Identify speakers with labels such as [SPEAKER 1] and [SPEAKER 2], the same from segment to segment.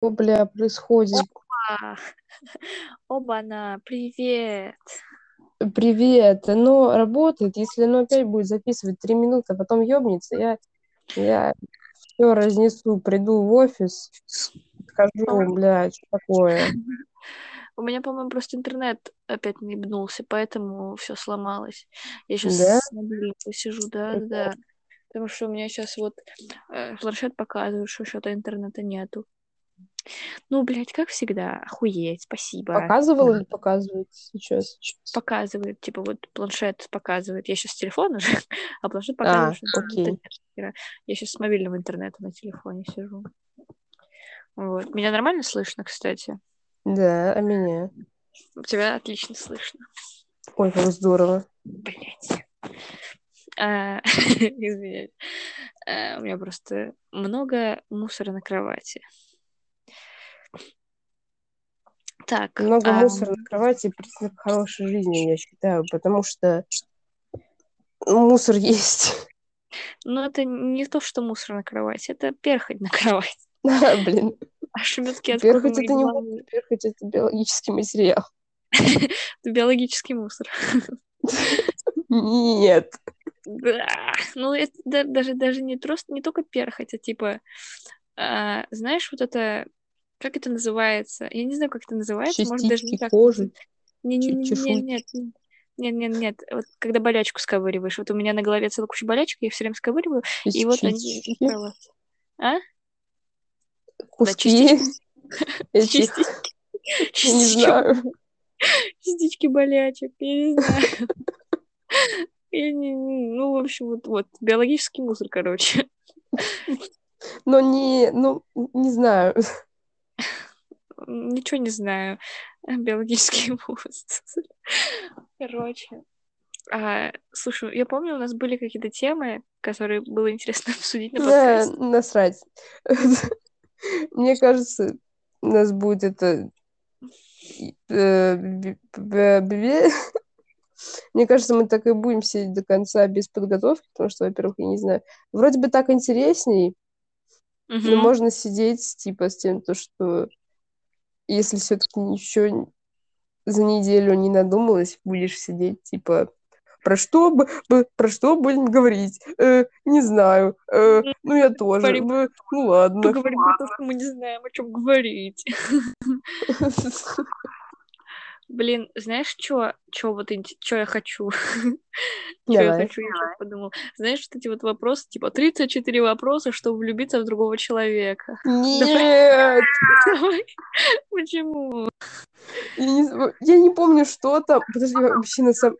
[SPEAKER 1] бля, происходит?
[SPEAKER 2] Опа! Оба-на, привет!
[SPEAKER 1] Привет. Ну, работает. Если оно опять будет записывать три минуты, а потом ёбнется, я, я все разнесу, приду в офис, скажу, бля, что такое.
[SPEAKER 2] У меня, по-моему, просто интернет опять не ебнулся, поэтому все сломалось. Я сейчас
[SPEAKER 1] Да?
[SPEAKER 2] сижу, да, да, да. Потому что у меня сейчас вот э, планшет показывает, что что-то интернета нету. Ну, блядь, как всегда, охуеть, спасибо.
[SPEAKER 1] Показывал или показывает сейчас?
[SPEAKER 2] Показывает, типа вот планшет показывает. Я сейчас телефон уже, а планшет
[SPEAKER 1] А,
[SPEAKER 2] показывает, интернета
[SPEAKER 1] окей.
[SPEAKER 2] Я сейчас с мобильного интернета на телефоне сижу. Вот. Меня нормально слышно, кстати?
[SPEAKER 1] Да, а меня?
[SPEAKER 2] Тебя отлично слышно.
[SPEAKER 1] Ой, как здорово.
[SPEAKER 2] Блять. А, Извиняюсь. А, У меня просто много мусора на кровати. Так.
[SPEAKER 1] Много
[SPEAKER 2] ам,
[SPEAKER 1] мусора на кровати признак хорошей жизни, я считаю, потому что мусор есть.
[SPEAKER 2] Ну, это не то, что мусор на кровати, это перхоть на кровати.
[SPEAKER 1] А, блин.
[SPEAKER 2] А шметки от
[SPEAKER 1] Перхоть это не мусор, перхоть это биологический материал.
[SPEAKER 2] Это биологический мусор.
[SPEAKER 1] Нет.
[SPEAKER 2] Да. Ну, это да- даже, даже не просто, не только перхоть, а типа, а, знаешь, вот это, как это называется? Я не знаю, как это называется, может, даже не
[SPEAKER 1] Частички
[SPEAKER 2] так.
[SPEAKER 1] кожи.
[SPEAKER 2] Не, не, не, нет, нет, нет, нет, вот когда болячку сковыриваешь, вот у меня на голове целая куча болячек, я их все время сковыриваю, и вот они
[SPEAKER 1] Частички.
[SPEAKER 2] А?
[SPEAKER 1] Куски.
[SPEAKER 2] частички.
[SPEAKER 1] Этих,
[SPEAKER 2] Частички.
[SPEAKER 1] я не
[SPEAKER 2] Частички
[SPEAKER 1] знаю.
[SPEAKER 2] частички болячек, я не знаю. Я не, ну, в общем, вот, вот, биологический мусор, короче.
[SPEAKER 1] Но не, ну, не знаю.
[SPEAKER 2] Ничего не знаю. Биологический мусор. Короче. А, слушай, я помню, у нас были какие-то темы, которые было интересно обсудить на
[SPEAKER 1] Да,
[SPEAKER 2] подкасте.
[SPEAKER 1] насрать. Мне кажется, у нас будет это... э, Мне кажется, мы так и будем сидеть до конца без подготовки, потому что, во-первых, я не знаю, вроде бы так интересней, но можно сидеть, типа, с тем, то, что если все-таки ничего за неделю не надумалось, будешь сидеть, типа, про что, бы, про что будем говорить? Э, не знаю. Э, ну, я тоже.
[SPEAKER 2] Поговорим.
[SPEAKER 1] Э, ну, ладно.
[SPEAKER 2] Поговорим про то, что мы не знаем, о чем говорить. Блин, знаешь, что, что вот, что я хочу? Что я хочу, я подумал. Знаешь, вот эти вот вопросы, типа 34 вопроса, чтобы влюбиться в другого человека.
[SPEAKER 1] Нет!
[SPEAKER 2] Почему?
[SPEAKER 1] Я не, помню, что там. Подожди, вообще на самом...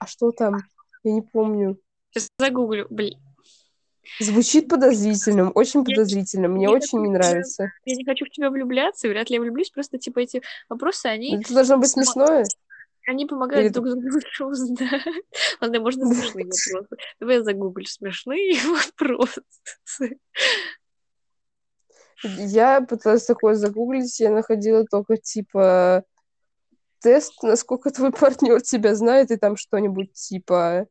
[SPEAKER 1] А что там? Я не помню.
[SPEAKER 2] Сейчас загуглю. Блин,
[SPEAKER 1] Звучит подозрительным, очень подозрительно. Мне
[SPEAKER 2] я
[SPEAKER 1] очень не нравится.
[SPEAKER 2] я не хочу в тебя влюбляться, вряд ли я влюблюсь, просто типа эти вопросы, они,
[SPEAKER 1] Это должно быть смешное.
[SPEAKER 2] они помогают
[SPEAKER 1] Или
[SPEAKER 2] друг друга лучше узнать. Ладно, можно смешные вопросы. Давай я загуглю смешные вопросы.
[SPEAKER 1] Я пыталась такое загуглить, я находила только типа тест, насколько твой партнер тебя знает, и там что-нибудь типа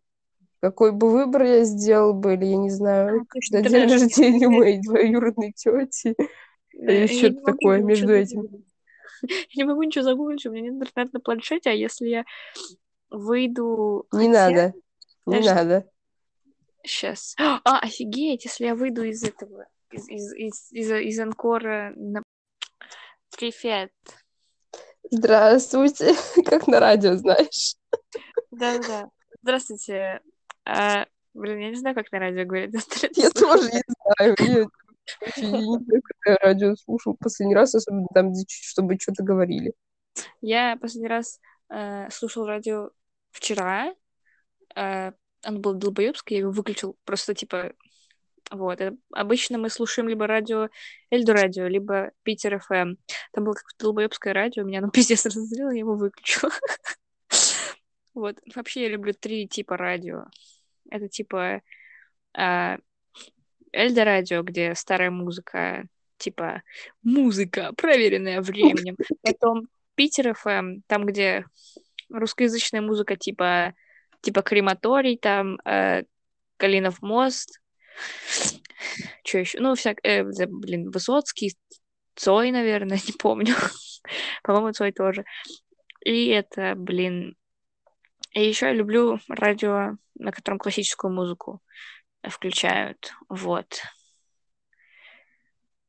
[SPEAKER 1] какой бы выбор я сделал бы, или я не знаю,
[SPEAKER 2] А,
[SPEAKER 1] когда день рождения моей двоюродной тети.
[SPEAKER 2] Да,
[SPEAKER 1] Или что-то такое между этим.
[SPEAKER 2] Я не могу ничего загуглить, у меня нет интернета на планшете, а если я выйду...
[SPEAKER 1] Не надо, не надо.
[SPEAKER 2] Сейчас. А, офигеть, если я выйду из этого, из, из, из, из, из Анкора на... Привет.
[SPEAKER 1] Здравствуйте, как на радио, знаешь.
[SPEAKER 2] Да-да-да. Здравствуйте. А, блин, я не знаю, как на радио говорят.
[SPEAKER 1] Я тоже не знаю. Я не радио слушал последний раз, особенно там, чтобы что-то говорили.
[SPEAKER 2] Я последний раз э, слушал радио вчера. Э, оно было долбоебское, я его выключил. Просто, типа, вот. Это обычно мы слушаем либо радио Эльду радио, либо Питер ФМ. Там было какое-то долбоебское радио, меня оно пиздец разозлило, я его выключила. Вот. Вообще я люблю три типа радио. Это типа Эльда радио, где старая музыка, типа музыка, проверенная временем. Потом Питер ФМ, там, где русскоязычная музыка, типа, типа крематорий, там э, Калинов мост, что еще? Ну, всяк, э, блин, Высоцкий, Цой, наверное, не помню. По-моему, Цой тоже. И это, блин... И еще я люблю радио, на котором классическую музыку включают. Вот.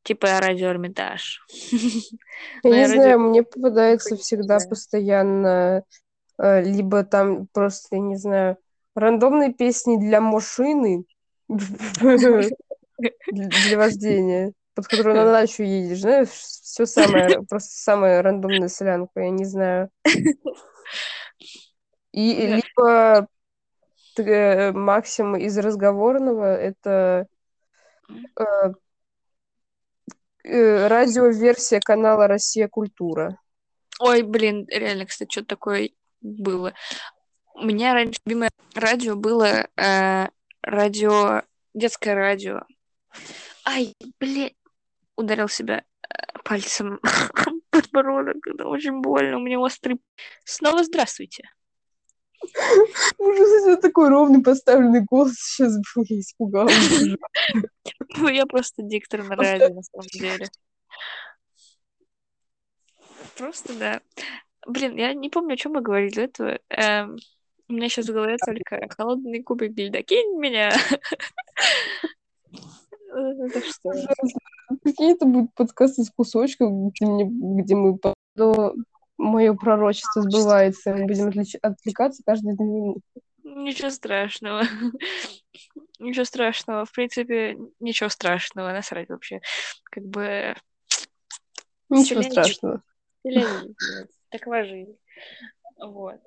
[SPEAKER 2] Типа радио Эрмитаж.
[SPEAKER 1] Я не знаю, мне попадается всегда постоянно э, либо там просто, я не знаю, рандомные песни для машины, для вождения, под которую на дачу едешь, знаешь, все самое, просто самая рандомная солянка, я не знаю. И либо э, максимум из разговорного это э, э, радиоверсия канала Россия Культура.
[SPEAKER 2] Ой, блин, реально, кстати, что такое было. У меня раньше любимое радио было э, радио, детское радио. Ай, блин, ударил себя э, пальцем подбородок, это очень больно, у меня острый... Снова здравствуйте.
[SPEAKER 1] Ужас, это такой ровный поставленный голос сейчас был, я испугалась.
[SPEAKER 2] Ну, я просто диктор на радио, на самом деле. Просто, да. Блин, я не помню, о чем мы говорили до этого. Эм, у меня сейчас в голове только холодный кубик льда. Кинь меня!
[SPEAKER 1] Это что? Какие это будут подкасты с мне, где мы мое пророчество сбывается, мы будем отвлекаться каждые две минуты.
[SPEAKER 2] Ничего страшного. Ничего страшного. В принципе, ничего страшного. Насрать вообще. Как бы...
[SPEAKER 1] Ничего страшного.
[SPEAKER 2] Такова жизнь. Вот.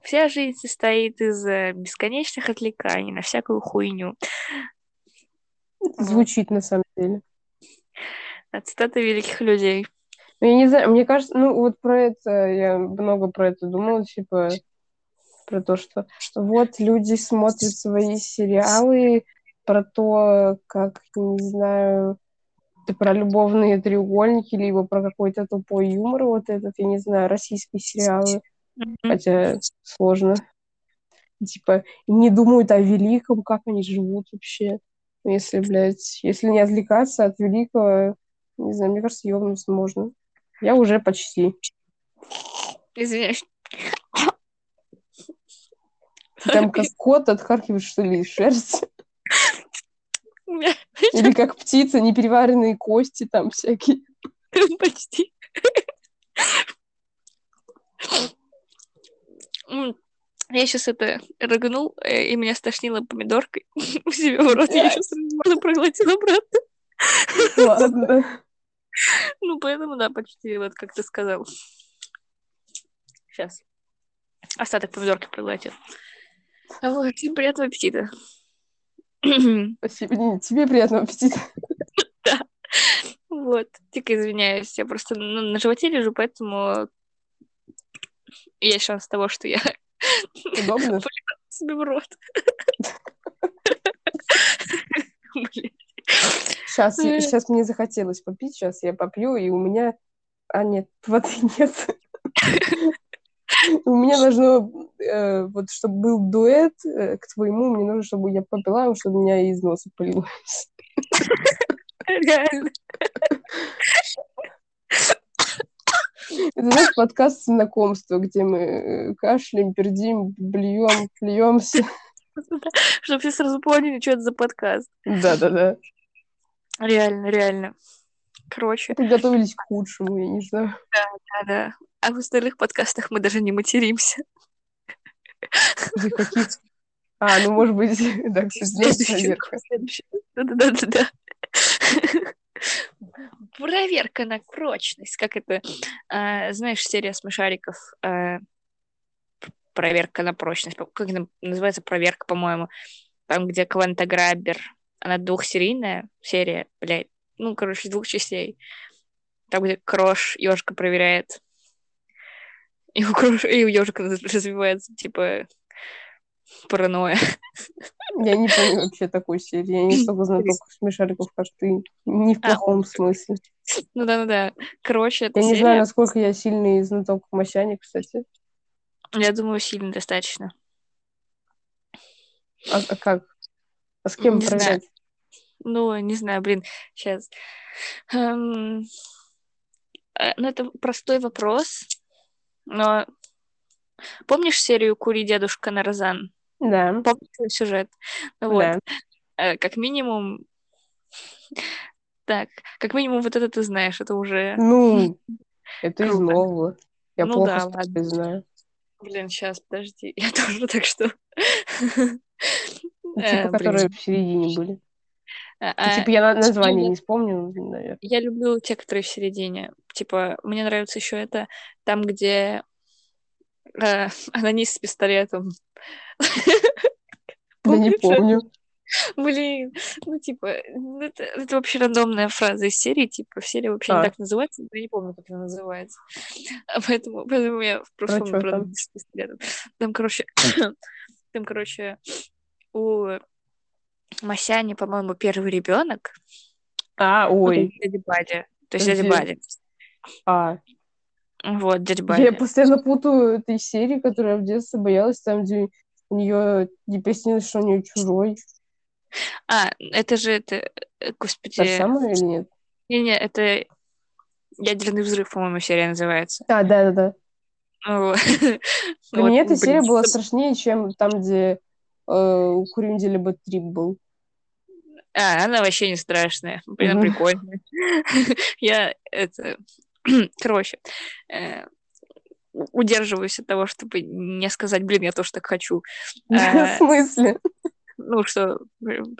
[SPEAKER 2] Вся жизнь состоит из э, бесконечных отвлеканий на всякую хуйню.
[SPEAKER 1] Звучит на самом деле.
[SPEAKER 2] Цитаты великих людей.
[SPEAKER 1] Ну, я не знаю, мне кажется, ну, вот про это, я много про это думала, типа, про то, что вот люди смотрят свои сериалы, про то, как, не знаю, про любовные треугольники, либо про какой-то тупой юмор, вот этот, я не знаю, российские сериалы, mm-hmm. хотя сложно. Типа, не думают о великом, как они живут вообще. Если, блядь, если не отвлекаться от великого, не знаю, мне кажется, ёбнуться можно. Я уже почти.
[SPEAKER 2] Извиняюсь.
[SPEAKER 1] Там как кот отхаркивает, что ли, из шерсти. Или как птица, непереваренные кости там всякие.
[SPEAKER 2] Почти. Я сейчас это рыгнул, э, и меня стошнило помидоркой у себя в рот. Я сейчас проглотил обратно.
[SPEAKER 1] Ладно.
[SPEAKER 2] Ну, поэтому, да, почти, вот как ты сказал. Сейчас. Остаток помидорки проглотил. Вот, всем приятного аппетита.
[SPEAKER 1] Спасибо. Тебе приятного аппетита.
[SPEAKER 2] Да. Вот. Дико извиняюсь. Я просто ну, на животе лежу, поэтому есть шанс того, что я
[SPEAKER 1] Удобно?
[SPEAKER 2] себе в рот.
[SPEAKER 1] Блин. Сейчас, сейчас мне захотелось попить, сейчас я попью, и у меня... А, нет, воды нет. У меня должно, э, вот, чтобы был дуэт э, к твоему, мне нужно, чтобы я попила, чтобы у меня из носа полилось. Реально. Это, знаешь, подкаст знакомства, где мы э, кашляем, пердим, блюем, плюемся.
[SPEAKER 2] Чтобы все сразу поняли, что это за подкаст.
[SPEAKER 1] Да-да-да.
[SPEAKER 2] Реально, реально. Короче.
[SPEAKER 1] Готовились к худшему, я не знаю.
[SPEAKER 2] Да, да, да. А в остальных подкастах мы даже не материмся.
[SPEAKER 1] Каких? А, ну, может быть, да, кстати,
[SPEAKER 2] Да-да-да-да. Проверка на прочность. Как это, а, знаешь, серия смешариков а, проверка на прочность. Как это называется? Проверка, по-моему. Там, где Квента Граббер она двухсерийная серия, блядь. Ну, короче, двух частей. Там, где Крош ежика проверяет. И у, Крош... и у ежика развивается, типа, паранойя.
[SPEAKER 1] Я не помню вообще такой серии. Я не столько знаток смешариков, как ты. Не в а, плохом а, смысле.
[SPEAKER 2] Ну да, ну да. Короче,
[SPEAKER 1] это Я серия... не знаю, насколько я сильный знаток Масяни, кстати.
[SPEAKER 2] Я думаю, сильно достаточно.
[SPEAKER 1] А, а как? А с кем не проверять?
[SPEAKER 2] Ну, не знаю, блин, сейчас. Эм, э, ну, это простой вопрос, но помнишь серию «Кури, дедушка Нарзан»?
[SPEAKER 1] Да.
[SPEAKER 2] Помнишь сюжет? Вот.
[SPEAKER 1] Да.
[SPEAKER 2] Э, Как минимум... Так, как минимум вот это ты знаешь, это уже...
[SPEAKER 1] Ну, это из нового. Я
[SPEAKER 2] Ну
[SPEAKER 1] плохо
[SPEAKER 2] да, ладно.
[SPEAKER 1] знаю.
[SPEAKER 2] Блин, сейчас, подожди, я тоже так что...
[SPEAKER 1] Ну,
[SPEAKER 2] Э,
[SPEAKER 1] Типа, которые в середине были.
[SPEAKER 2] а,
[SPEAKER 1] Ну,
[SPEAKER 2] а,
[SPEAKER 1] Типа, я на- название не вспомню, наверное.
[SPEAKER 2] Я люблю те, которые в середине. Типа, мне нравится еще это там, где э, анонист с пистолетом.
[SPEAKER 1] Да не помню.
[SPEAKER 2] Блин, ну типа, это, это вообще рандомная фраза из серии, типа, серия вообще не
[SPEAKER 1] А.
[SPEAKER 2] так называется, но я не помню, как она называется. Поэтому, поэтому я
[SPEAKER 1] Про
[SPEAKER 2] помню
[SPEAKER 1] чё
[SPEAKER 2] про с пистолетом. Там, короче, там, короче, у Масяни, по-моему, первый ребенок.
[SPEAKER 1] А,
[SPEAKER 2] Ну,
[SPEAKER 1] ой.
[SPEAKER 2] есть дядя Бадя. То есть дядя. Бадя.
[SPEAKER 1] А,
[SPEAKER 2] Вот, дядя
[SPEAKER 1] я
[SPEAKER 2] Бадя.
[SPEAKER 1] постоянно путаю этой серии, которую я в детстве боялась, там, где у нее не приснилось, что у нее чужой.
[SPEAKER 2] А, это же это, э,
[SPEAKER 1] Та
[SPEAKER 2] господи,
[SPEAKER 1] самая или нет?
[SPEAKER 2] не-не, это ядерный взрыв, по-моему, серия называется.
[SPEAKER 1] А, да-да-да.
[SPEAKER 2] Вот.
[SPEAKER 1] Для меня эта серия была страшнее, чем там, где у Куринди либо Трип был.
[SPEAKER 2] А, она вообще не страшная. Блин,
[SPEAKER 1] Мгм.
[SPEAKER 2] прикольная. Я это... Короче, э, удерживаюсь от того, чтобы не сказать, блин, я тоже так хочу.
[SPEAKER 1] В
[SPEAKER 2] А,
[SPEAKER 1] смысле?
[SPEAKER 2] Ну, что... блин,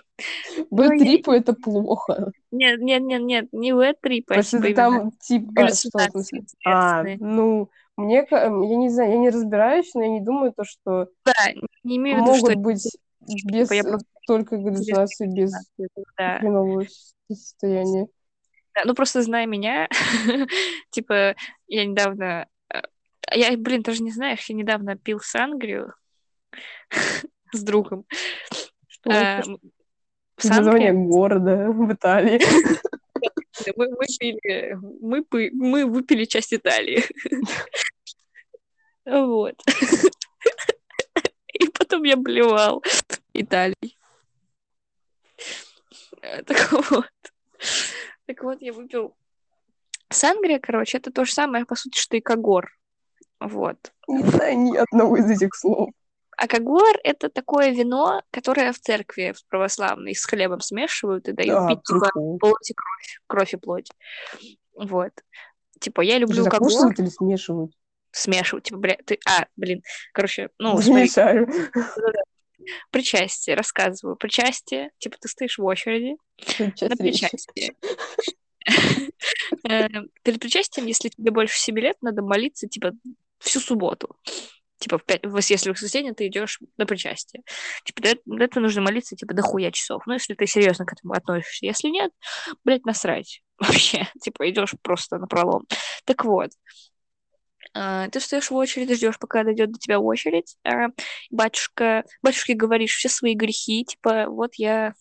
[SPEAKER 1] Быть
[SPEAKER 2] я-
[SPEAKER 1] трипу это плохо.
[SPEAKER 2] Нет, нет, нет, нет, не в трип, а
[SPEAKER 1] Потому что
[SPEAKER 2] типа
[SPEAKER 1] там, типа, что, смысле?
[SPEAKER 2] галлюцинации
[SPEAKER 1] А, ну, мне, ка- я не знаю, я не разбираюсь, но я не думаю, то, что
[SPEAKER 2] Да, не имею в виду, что...
[SPEAKER 1] могут быть без
[SPEAKER 2] я просто
[SPEAKER 1] только галлюцинации, без
[SPEAKER 2] Да.
[SPEAKER 1] хренового состояния.
[SPEAKER 2] Да, ну просто зная меня, типа, я недавно... э, Я, блин, тоже не знаешь, я недавно пил сангрию с другом.
[SPEAKER 1] Что
[SPEAKER 2] А,
[SPEAKER 1] Название города в Италии.
[SPEAKER 2] мы, мы пили, мы, мы выпили часть Италии. Вот. И потом я блевал Италией. Так вот. Так вот, я выпил Сангрия, короче, это то же самое, по сути, что и Кагор. Вот.
[SPEAKER 1] Не знаю ни одного из этих слов.
[SPEAKER 2] А Кагор — это такое вино, которое в церкви в православной с хлебом смешивают и дают
[SPEAKER 1] Да,
[SPEAKER 2] пить, типа, плоть и кровь. Кровь и плоть. Вот. Типа, я люблю
[SPEAKER 1] же
[SPEAKER 2] Кагор
[SPEAKER 1] закусывают или смешивают?
[SPEAKER 2] смешивать. Типа, бля, ты... А, блин, короче, ну, смотри, причастие, рассказываю. Причастие, типа, ты стоишь в очереди на
[SPEAKER 1] Часть речи.
[SPEAKER 2] причастие. Э, Перед причастием, если тебе больше 7 лет, надо молиться, типа, всю субботу. Типа, в пять... вот если в воскресенье ты идешь на причастие. Типа, для, для этого нужно молиться, типа, до хуя часов. Ну, если ты серьезно к этому относишься. Если нет, блядь, насрать. Вообще. Типа, идешь просто на пролом. Так вот. а, Ты стоишь в очереди, ждешь, пока дойдет до тебя очередь. а Батюшка, батюшке говоришь все свои грехи. Типа, вот я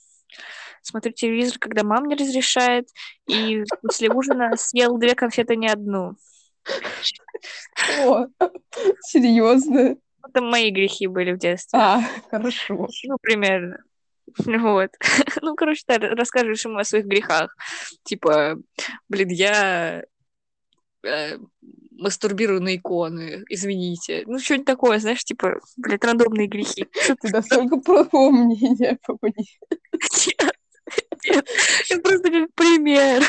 [SPEAKER 2] смотрю телевизор, когда мама не разрешает, и после ужина съел две конфеты, не одну.
[SPEAKER 1] О, серьезно?
[SPEAKER 2] Это мои грехи были в детстве.
[SPEAKER 1] А, хорошо.
[SPEAKER 2] Ну, примерно. Вот. Ну, короче, ты расскажешь ему о своих грехах. Типа, блин, я э, мастурбирую на иконы, извините. Ну, что-нибудь такое, знаешь, типа, блядь, рандомные грехи.
[SPEAKER 1] Ты настолько плохого мнения по мне.
[SPEAKER 2] Это просто как пример.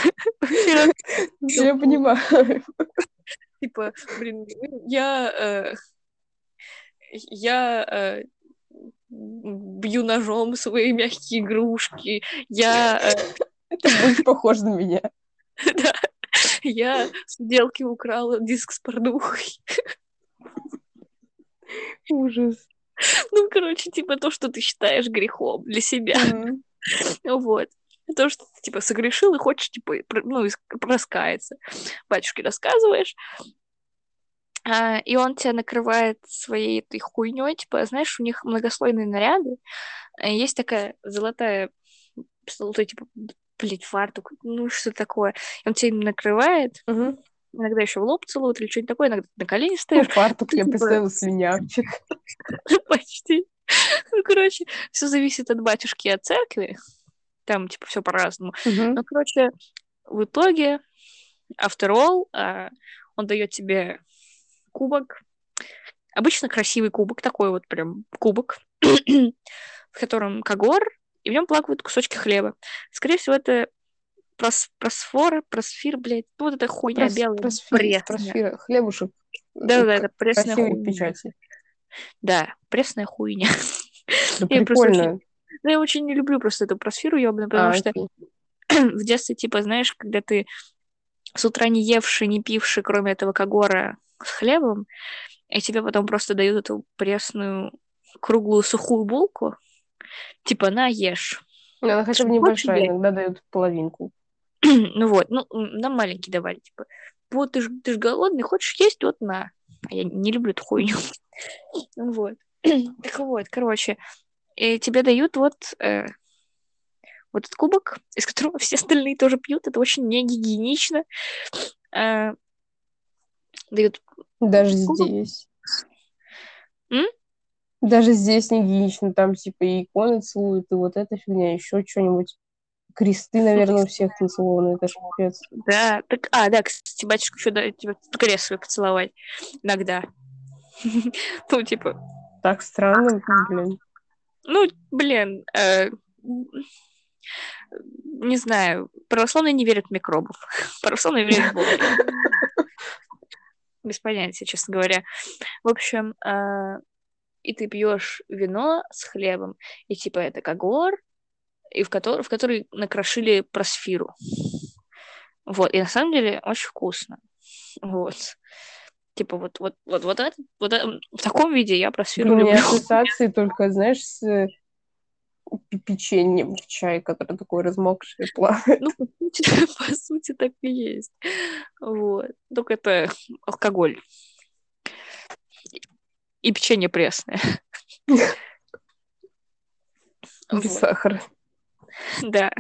[SPEAKER 1] Я понимаю.
[SPEAKER 2] Типа, блин, я... э, Я э, бью ножом свои мягкие игрушки. Я... э,
[SPEAKER 1] Это больше похоже на меня.
[SPEAKER 2] Да. Я с сделки украла диск с порнухой.
[SPEAKER 1] Ужас.
[SPEAKER 2] Ну, короче, типа то, что ты считаешь грехом для себя.
[SPEAKER 1] М.
[SPEAKER 2] Вот. То, что ты, типа, согрешил и хочешь, типа, ну, раскаяться. Батюшке рассказываешь, а, и он тебя накрывает своей этой хуйней, типа, знаешь, у них многослойные наряды, а есть такая золотая, золотой, типа, блядь, фартук, ну, что такое. И он тебя им накрывает,
[SPEAKER 1] Мгм.
[SPEAKER 2] иногда еще в лоб целует или что-нибудь такое, иногда на колени
[SPEAKER 1] Ну,
[SPEAKER 2] стоишь,
[SPEAKER 1] фартук, я
[SPEAKER 2] Типа-
[SPEAKER 1] представила слюнявчик.
[SPEAKER 2] почти. Ну, короче, все зависит от батюшки и от церкви. Там, типа, все по-разному.
[SPEAKER 1] Мгм.
[SPEAKER 2] Ну, короче, в итоге, after all, а, он дает тебе кубок. Обычно красивый кубок, такой вот прям кубок, в котором когор, и в нем плавают кусочки хлеба. Скорее всего, это прос, просфора, просфир, блядь, ну, вот эта хуйня
[SPEAKER 1] Прос-
[SPEAKER 2] белая,
[SPEAKER 1] просфи-
[SPEAKER 2] пресная.
[SPEAKER 1] просфира, хлебушек.
[SPEAKER 2] Да-да,
[SPEAKER 1] э,
[SPEAKER 2] это пресная хуйня.
[SPEAKER 1] печати.
[SPEAKER 2] Да, пресная хуйня.
[SPEAKER 1] Да
[SPEAKER 2] Я просто
[SPEAKER 1] прикольно.
[SPEAKER 2] Ну, я очень не люблю просто эту просфиру ёбаную, потому
[SPEAKER 1] А,
[SPEAKER 2] что
[SPEAKER 1] окей.
[SPEAKER 2] в детстве, типа, знаешь, когда ты с утра не евший, не пивший, кроме этого когора с хлебом, и тебе потом просто дают эту пресную круглую сухую булку, типа, на, ешь.
[SPEAKER 1] Ну, Она хотя бы небольшая,
[SPEAKER 2] есть.
[SPEAKER 1] иногда дают половинку.
[SPEAKER 2] ну вот, ну, нам маленький давали, типа, вот ты ж, ты ж голодный, хочешь есть, вот на. А я не люблю эту хуйню. Ну вот. Так вот, короче, и тебе дают вот, э, вот этот кубок, из которого все остальные тоже пьют. Это очень не гигиенично. Э, дают
[SPEAKER 1] Даже
[SPEAKER 2] Кубок?
[SPEAKER 1] здесь.
[SPEAKER 2] М?
[SPEAKER 1] Даже здесь не гигиенично. Там типа и иконы целуют, и вот эта фигня, еще что-нибудь. Кресты, наверное, у всех нацелованы. Это ж пипец.
[SPEAKER 2] Да, так, а, да, кстати, батюшка еще дает тебе крест свой поцеловать иногда. Ну, типа,
[SPEAKER 1] Так странно, блин.
[SPEAKER 2] Ну, блин, э, не знаю, православные не верят в микробов. Православные верят в Бога. Без понятия, честно говоря. В общем, э, и ты пьешь вино с хлебом, и типа это когор, и в который, в который накрошили просфиру. Вот, и на самом деле очень вкусно. Вот. Типа вот, вот, вот, вот, это, вот это- в таком виде я просфиру
[SPEAKER 1] У меня ассоциации только, знаешь, с пе- печеньем в чай, который такой размокший, плавает.
[SPEAKER 2] Ну, по сути, по сути, так и есть. Вот. Только это алкоголь. И печенье пресное.
[SPEAKER 1] Без сахара.
[SPEAKER 2] Да.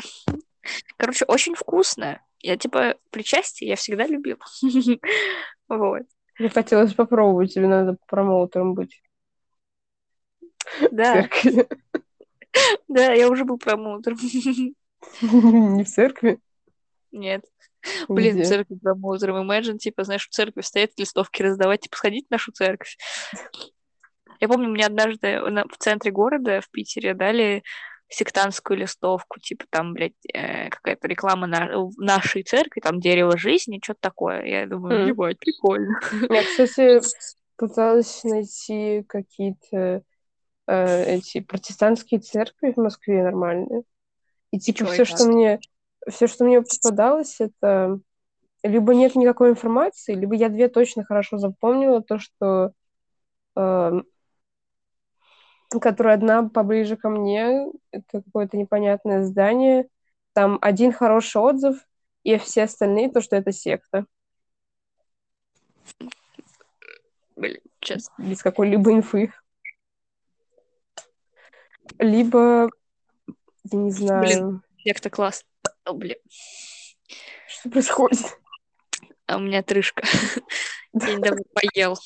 [SPEAKER 2] Короче, очень вкусно. Я типа причастие я всегда любил. Вот.
[SPEAKER 1] Мне хотелось попробовать, тебе надо промоутером быть в
[SPEAKER 2] Да,
[SPEAKER 1] церкви.
[SPEAKER 2] да, я уже был промоутером.
[SPEAKER 1] Не в церкви,
[SPEAKER 2] Нет. Блин, в
[SPEAKER 1] где?
[SPEAKER 2] церкви промоутером. Imagine, типа, знаешь, в церкви стоять, листовки раздавать, типа, сходить в нашу церковь. Я помню, мне однажды на- в центре города, в Питере, дали сектантскую листовку, типа там, блядь, э, какая-то реклама на, нашей церкви, там дерево жизни, что-то такое. Я думаю,
[SPEAKER 1] М.
[SPEAKER 2] ебать, прикольно.
[SPEAKER 1] Я, кстати, пыталась найти какие-то э, эти протестантские церкви в Москве нормальные. И типа все, что мне, все, что мне попадалось, это либо нет никакой информации, либо я две точно хорошо запомнила, то, что эм, которая одна поближе ко мне, это какое-то непонятное здание, там один хороший отзыв, и все остальные, то, что это секта,
[SPEAKER 2] Блин, сейчас.
[SPEAKER 1] без какой-либо инфы. Либо, я не знаю,
[SPEAKER 2] Секта класс. О, блин,
[SPEAKER 1] что происходит.
[SPEAKER 2] а у меня трышка. Я недавно поел.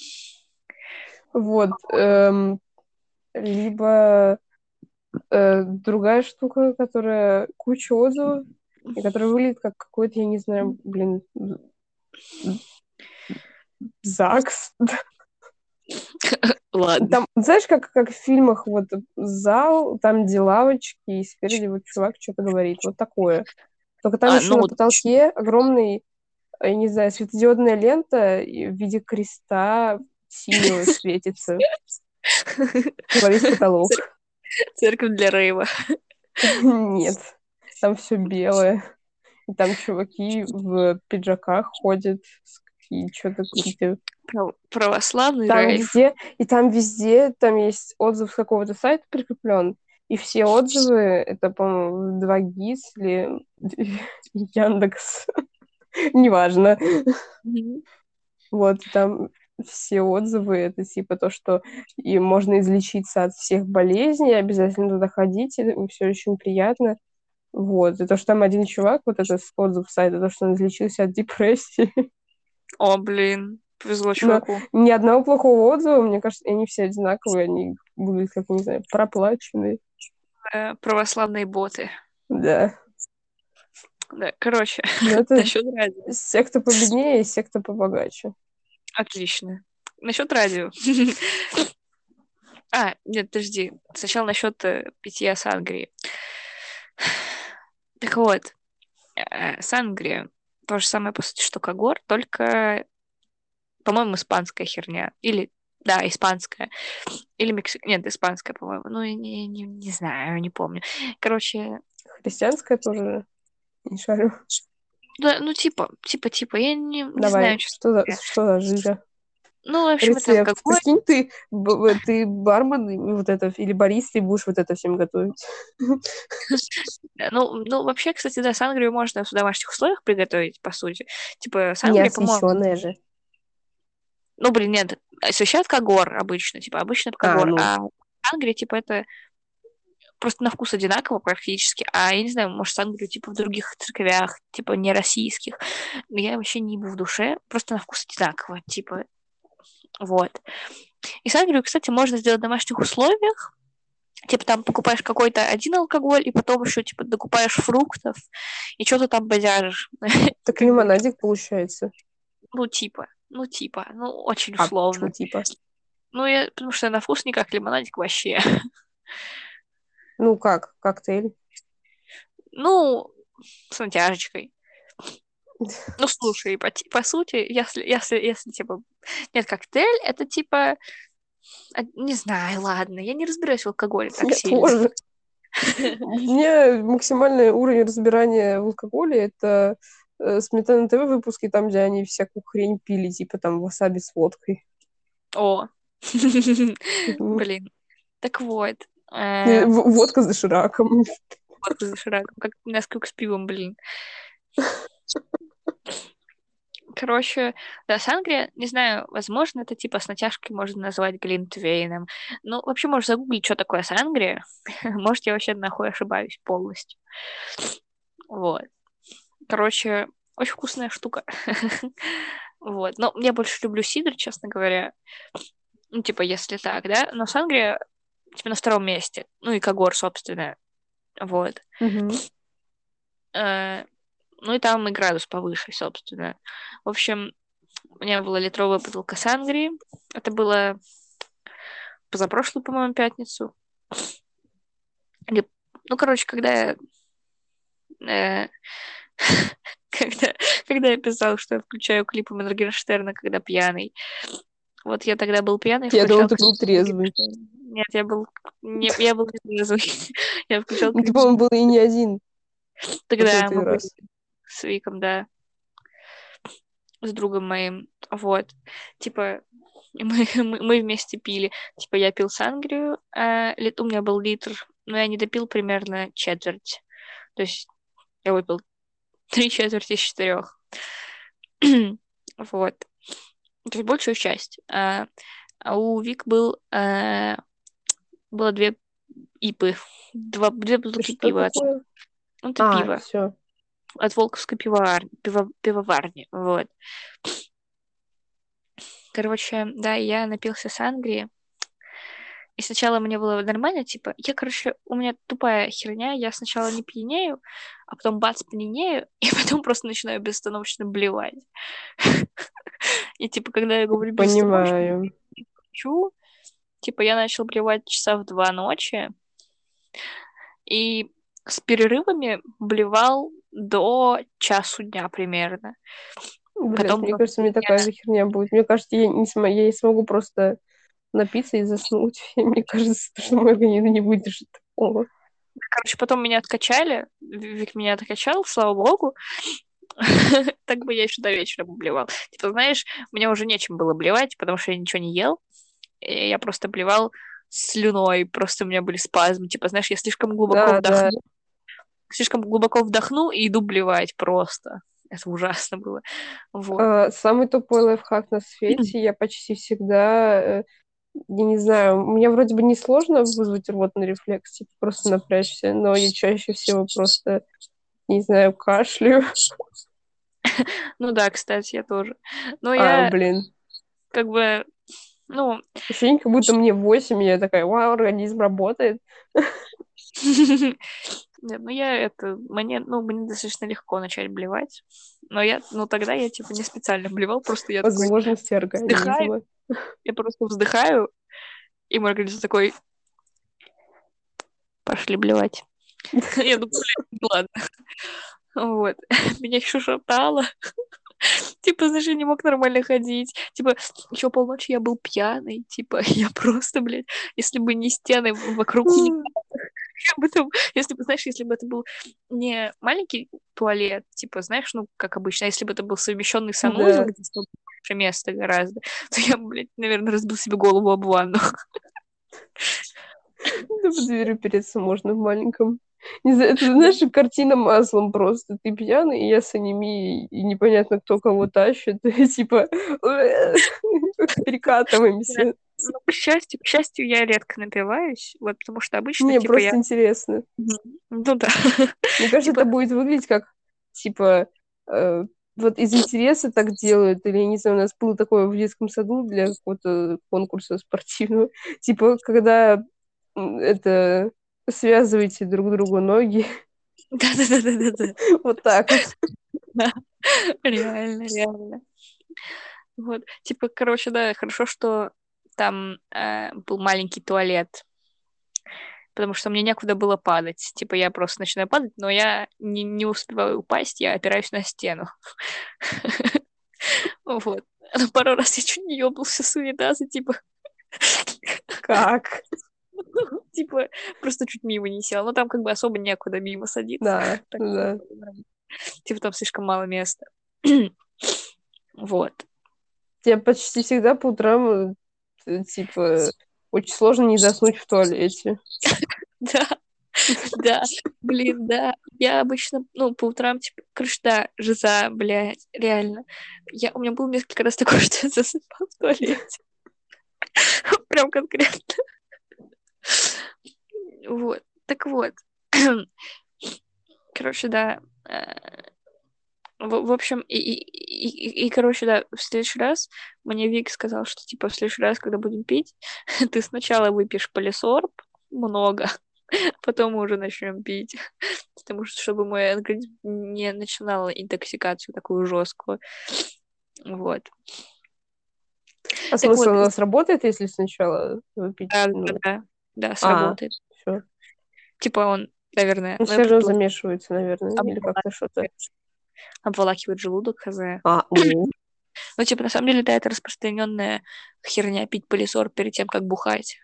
[SPEAKER 1] Вот. эм, либо э, другая штука, которая куча отзывов, и которая выглядит как какой-то, я не знаю, блин, ЗАГС.
[SPEAKER 2] Ладно.
[SPEAKER 1] Там, знаешь, как, как в фильмах, вот зал, там где лавочки, и спереди вот чувак что-то говорит. Вот такое. Только там
[SPEAKER 2] А,
[SPEAKER 1] еще
[SPEAKER 2] ну
[SPEAKER 1] на
[SPEAKER 2] вот-
[SPEAKER 1] потолке огромный, я не знаю, светодиодная лента в виде креста синего светится. Во весь потолок.
[SPEAKER 2] Церковь для рейва.
[SPEAKER 1] Нет, там все белое. И там чуваки в пиджаках ходят и что-то какие-то...
[SPEAKER 2] Прав- Православный
[SPEAKER 1] Там
[SPEAKER 2] рейв.
[SPEAKER 1] везде, и там везде, там есть отзыв с какого-то сайта прикреплен, и все отзывы, это, по-моему, 2 ГИС или Яндекс, неважно. Вот, там все отзывы, это типа то, что и можно излечиться от всех болезней, обязательно туда ходить, и все очень приятно. Вот, и то, что там один чувак, вот этот отзыв сайта, то, что он излечился от депрессии.
[SPEAKER 2] О, блин, повезло чуваку.
[SPEAKER 1] Ни одного плохого отзыва, мне кажется, они все одинаковые, они выглядят как, не знаю, проплаченные.
[SPEAKER 2] Э, Православные боты.
[SPEAKER 1] Да.
[SPEAKER 2] Да, короче,
[SPEAKER 1] Ну, это
[SPEAKER 2] насчет радио.
[SPEAKER 1] все, кто победнее, и все, кто побогаче.
[SPEAKER 2] Отлично. Насчет радио. А, нет, подожди. Сначала насчет э, питья сангрии. Так вот, э, сангрия то же самое, по сути, что Кагор, только, по-моему, испанская херня. Или, да, испанская. Или мексик... Нет, испанская, по-моему. Ну, не, не, не знаю, не помню. Короче,
[SPEAKER 1] Христианская тоже не шарю.
[SPEAKER 2] Да, ну, типа, типа, типа, я не, не
[SPEAKER 1] Давай,
[SPEAKER 2] знаю,
[SPEAKER 1] что за, что за жижа?
[SPEAKER 2] Ну, в общем, это
[SPEAKER 1] Рецепт.
[SPEAKER 2] алкоголь.
[SPEAKER 1] Прикинь, ты, ты бармен и вот это, или бариста, и будешь вот это всем готовить.
[SPEAKER 2] Ну, ну, вообще, кстати, да, сангрию можно в домашних условиях приготовить, по сути. Типа, сангрия, по-моему...
[SPEAKER 1] же.
[SPEAKER 2] Ну, блин, нет, освещают когор обычно, типа, обычно
[SPEAKER 1] А,
[SPEAKER 2] когор,
[SPEAKER 1] ну.
[SPEAKER 2] а сангрия, типа, это просто на вкус одинаково практически, а я не знаю, может, сангрию, типа, в других церквях, типа, не российских, но я вообще не ебу в душе, просто на вкус одинаково, типа, вот. И сангрию, кстати, можно сделать в домашних условиях, типа, там покупаешь какой-то один алкоголь, и потом еще, типа, докупаешь фруктов, и что-то там базяришь.
[SPEAKER 1] Так лимонадик получается.
[SPEAKER 2] Ну, типа, ну, типа, ну, очень
[SPEAKER 1] А,
[SPEAKER 2] условно.
[SPEAKER 1] чё, типа?
[SPEAKER 2] Ну, я, потому что на вкус не как лимонадик вообще.
[SPEAKER 1] Ну как, коктейль.
[SPEAKER 2] Ну, с натяжечкой. Ну, слушай, по, по сути, если, если, если, типа, нет, коктейль, это, типа, а, не знаю, ладно, я не разбираюсь в алкоголе так
[SPEAKER 1] Я
[SPEAKER 2] сильно.
[SPEAKER 1] тоже. У меня максимальный уровень разбирания в алкоголе это э, Сметана ТВ выпуски, там, где они всякую хрень пили, типа там васаби с водкой.
[SPEAKER 2] О, блин. Так вот,
[SPEAKER 1] Водка с дошираком.
[SPEAKER 2] водка с дошираком, как Несквик с пивом, блин. Короче, да, сангрия, не знаю, возможно, это типа с натяжкой можно назвать глинтвейном. Ну, вообще, можешь загуглить, что такое сангрия. Может, я вообще нахуй ошибаюсь полностью. Вот. Короче, очень вкусная штука. Вот. Но я больше люблю сидр, честно говоря. Ну, типа, если так, да? Но сангрия, типа, на втором месте. Ну, и когор, собственно. Вот. Э, Ну и там и градус повыше, собственно. В общем, у меня была литровая бутылка сангрии. Это было позапрошлую, по-моему, пятницу. Или- Ну, короче, когда я... э, Когда, когда я писал, что я включаю клипы Моргенштерна, когда пьяный. Вот я тогда был пьяный.
[SPEAKER 1] Я
[SPEAKER 2] включал
[SPEAKER 1] ты был трезвый.
[SPEAKER 2] Нет, я был... Не, я был не трезвый. Я включал
[SPEAKER 1] Ну, типа он был и не один.
[SPEAKER 2] Тогда мы были с Виком, да. С другом моим. Вот. Типа, мы, мы, мы вместе пили. Типа, я пил сангрию, а лит- у меня был литр, но я не допил примерно четверть. То есть я выпил три четверти из четырех. Вот. То есть большую часть. А, у Вик был... а, было две ипы. Два, две бутылки
[SPEAKER 1] Что
[SPEAKER 2] пива.
[SPEAKER 1] такое?
[SPEAKER 2] Ну, это
[SPEAKER 1] А,
[SPEAKER 2] пиво
[SPEAKER 1] все.
[SPEAKER 2] от Волковской пивоварни, пиво- пивоварни, вот. Короче, да, я напился сангрии, и сначала мне было нормально, типа, я, короче, у меня тупая херня, я сначала не пьянею, а потом бац, пьянею, и потом просто начинаю безостановочно блевать. И, типа, когда я говорю
[SPEAKER 1] Понимаю.
[SPEAKER 2] хочу, типа, я начал блевать часа в два ночи, и с перерывами блевал до часу дня примерно.
[SPEAKER 1] Блядь,
[SPEAKER 2] Потом
[SPEAKER 1] мне кажется, мне такая же херня будет. Мне кажется, я не, см- я не смогу просто напиться и заснуть. Мне кажется, что мой организм не выдержит такого.
[SPEAKER 2] Короче, потом меня откачали, Вик меня откачал, слава богу. Так бы я еще до вечера блевал. Типа, знаешь, мне уже нечем было блевать, потому что я ничего не ел. И я просто блевал слюной, просто у меня были спазмы. Типа, знаешь, я слишком глубоко
[SPEAKER 1] Да, да.
[SPEAKER 2] вдохну, слишком глубоко вдохну и иду блевать просто. Это ужасно было. Вот.
[SPEAKER 1] А, самый тупой лайфхак на свете. Я почти всегда, э, я не знаю, мне вроде бы не сложно вызвать рвотный рефлекс, типа просто напрячься, но я чаще всего просто, не знаю, кашляю.
[SPEAKER 2] Ну да, кстати, я тоже. Но
[SPEAKER 1] А,
[SPEAKER 2] я
[SPEAKER 1] блин.
[SPEAKER 2] как бы, ну,
[SPEAKER 1] Ощущение, как будто мне 8, и я такая, вау, организм работает.
[SPEAKER 2] Нет, ну я это, мне, ну, мне достаточно легко начать блевать. Но я, ну тогда я типа не специально блевал, просто я такой
[SPEAKER 1] Возможности
[SPEAKER 2] вздыхаю,
[SPEAKER 1] организма.
[SPEAKER 2] я просто вздыхаю, и мой организм такой, пошли блевать. Я думаю, ладно. Вот. Меня еще шатало. Типа, знаешь, я не мог нормально ходить. Типа, еще полночи я был пьяный. Типа, я просто, блядь, если бы не стены вокруг меня, я бы там, если бы, знаешь, если бы это был не маленький туалет, типа, знаешь, ну, как обычно, а если бы это был совмещенный санузел,
[SPEAKER 1] Да.
[SPEAKER 2] где больше места гораздо, то я, бы, блядь, наверное, разбил себе голову об ванну.
[SPEAKER 1] Да по дверью переться можно в маленьком. Это, знаешь, картина маслом просто. Ты пьяный, и я с анемией, и непонятно, кто кого тащит. Типа перекатываемся.
[SPEAKER 2] Ну, к счастью, к счастью, я редко напиваюсь, вот, потому что обычно,
[SPEAKER 1] Мне
[SPEAKER 2] типа,
[SPEAKER 1] просто
[SPEAKER 2] я...
[SPEAKER 1] интересно.
[SPEAKER 2] Ну да.
[SPEAKER 1] Мне кажется,
[SPEAKER 2] Типа-
[SPEAKER 1] это будет выглядеть как, типа, э, вот из интереса так делают, или, я не знаю, у нас было такое в детском саду для какого-то конкурса спортивного, типа, когда это связываете друг другу ноги,
[SPEAKER 2] Да-да-да-да-да.
[SPEAKER 1] вот так вот.
[SPEAKER 2] Реально, реально. Вот, типа, короче, да, хорошо, что там э, был маленький туалет, потому что мне некуда было падать. Типа, я просто начинаю падать, но я не, не успеваю упасть, я опираюсь на стену. Вот. Но пару раз я чуть не ёбнулся с унитаза, типа,
[SPEAKER 1] Как?
[SPEAKER 2] типа, просто чуть мимо не сел. Но там как бы особо некуда мимо садиться.
[SPEAKER 1] Да, ну да.
[SPEAKER 2] Типа, там слишком мало места. Вот.
[SPEAKER 1] Тебе почти всегда по утрам, э, типа, очень сложно не заснуть в туалете.
[SPEAKER 2] Да, да, блин, да. Я обычно, ну, по утрам, типа, да, жиза, блядь, реально. Я, у меня было несколько раз такое, что я засыпал в туалете. Прям конкретно. Вот. Так вот. Короче, да. э, В, в общем, и, и, и, и, короче, да, в следующий раз мне Вик сказал, что, типа, в следующий раз, когда будем пить, ты сначала выпьешь полисорб много, потом мы уже начнем пить. Потому что, чтобы мой организм не начинал интоксикацию такую жесткую. Вот.
[SPEAKER 1] А
[SPEAKER 2] Так
[SPEAKER 1] смысл
[SPEAKER 2] вот,
[SPEAKER 1] у нас работает, если сначала выпить?
[SPEAKER 2] Да,
[SPEAKER 1] ну,
[SPEAKER 2] да, да, да, сработает.
[SPEAKER 1] всё.
[SPEAKER 2] Типа он, наверное,
[SPEAKER 1] Ну,
[SPEAKER 2] ну,
[SPEAKER 1] все
[SPEAKER 2] предполагаю,
[SPEAKER 1] замешивается, наверное, или как-то что-то.
[SPEAKER 2] обволакивает желудок, хз.
[SPEAKER 1] А, ну,
[SPEAKER 2] Ну, типа, на самом деле, да, это распространенная херня пить полисор перед тем, как бухать.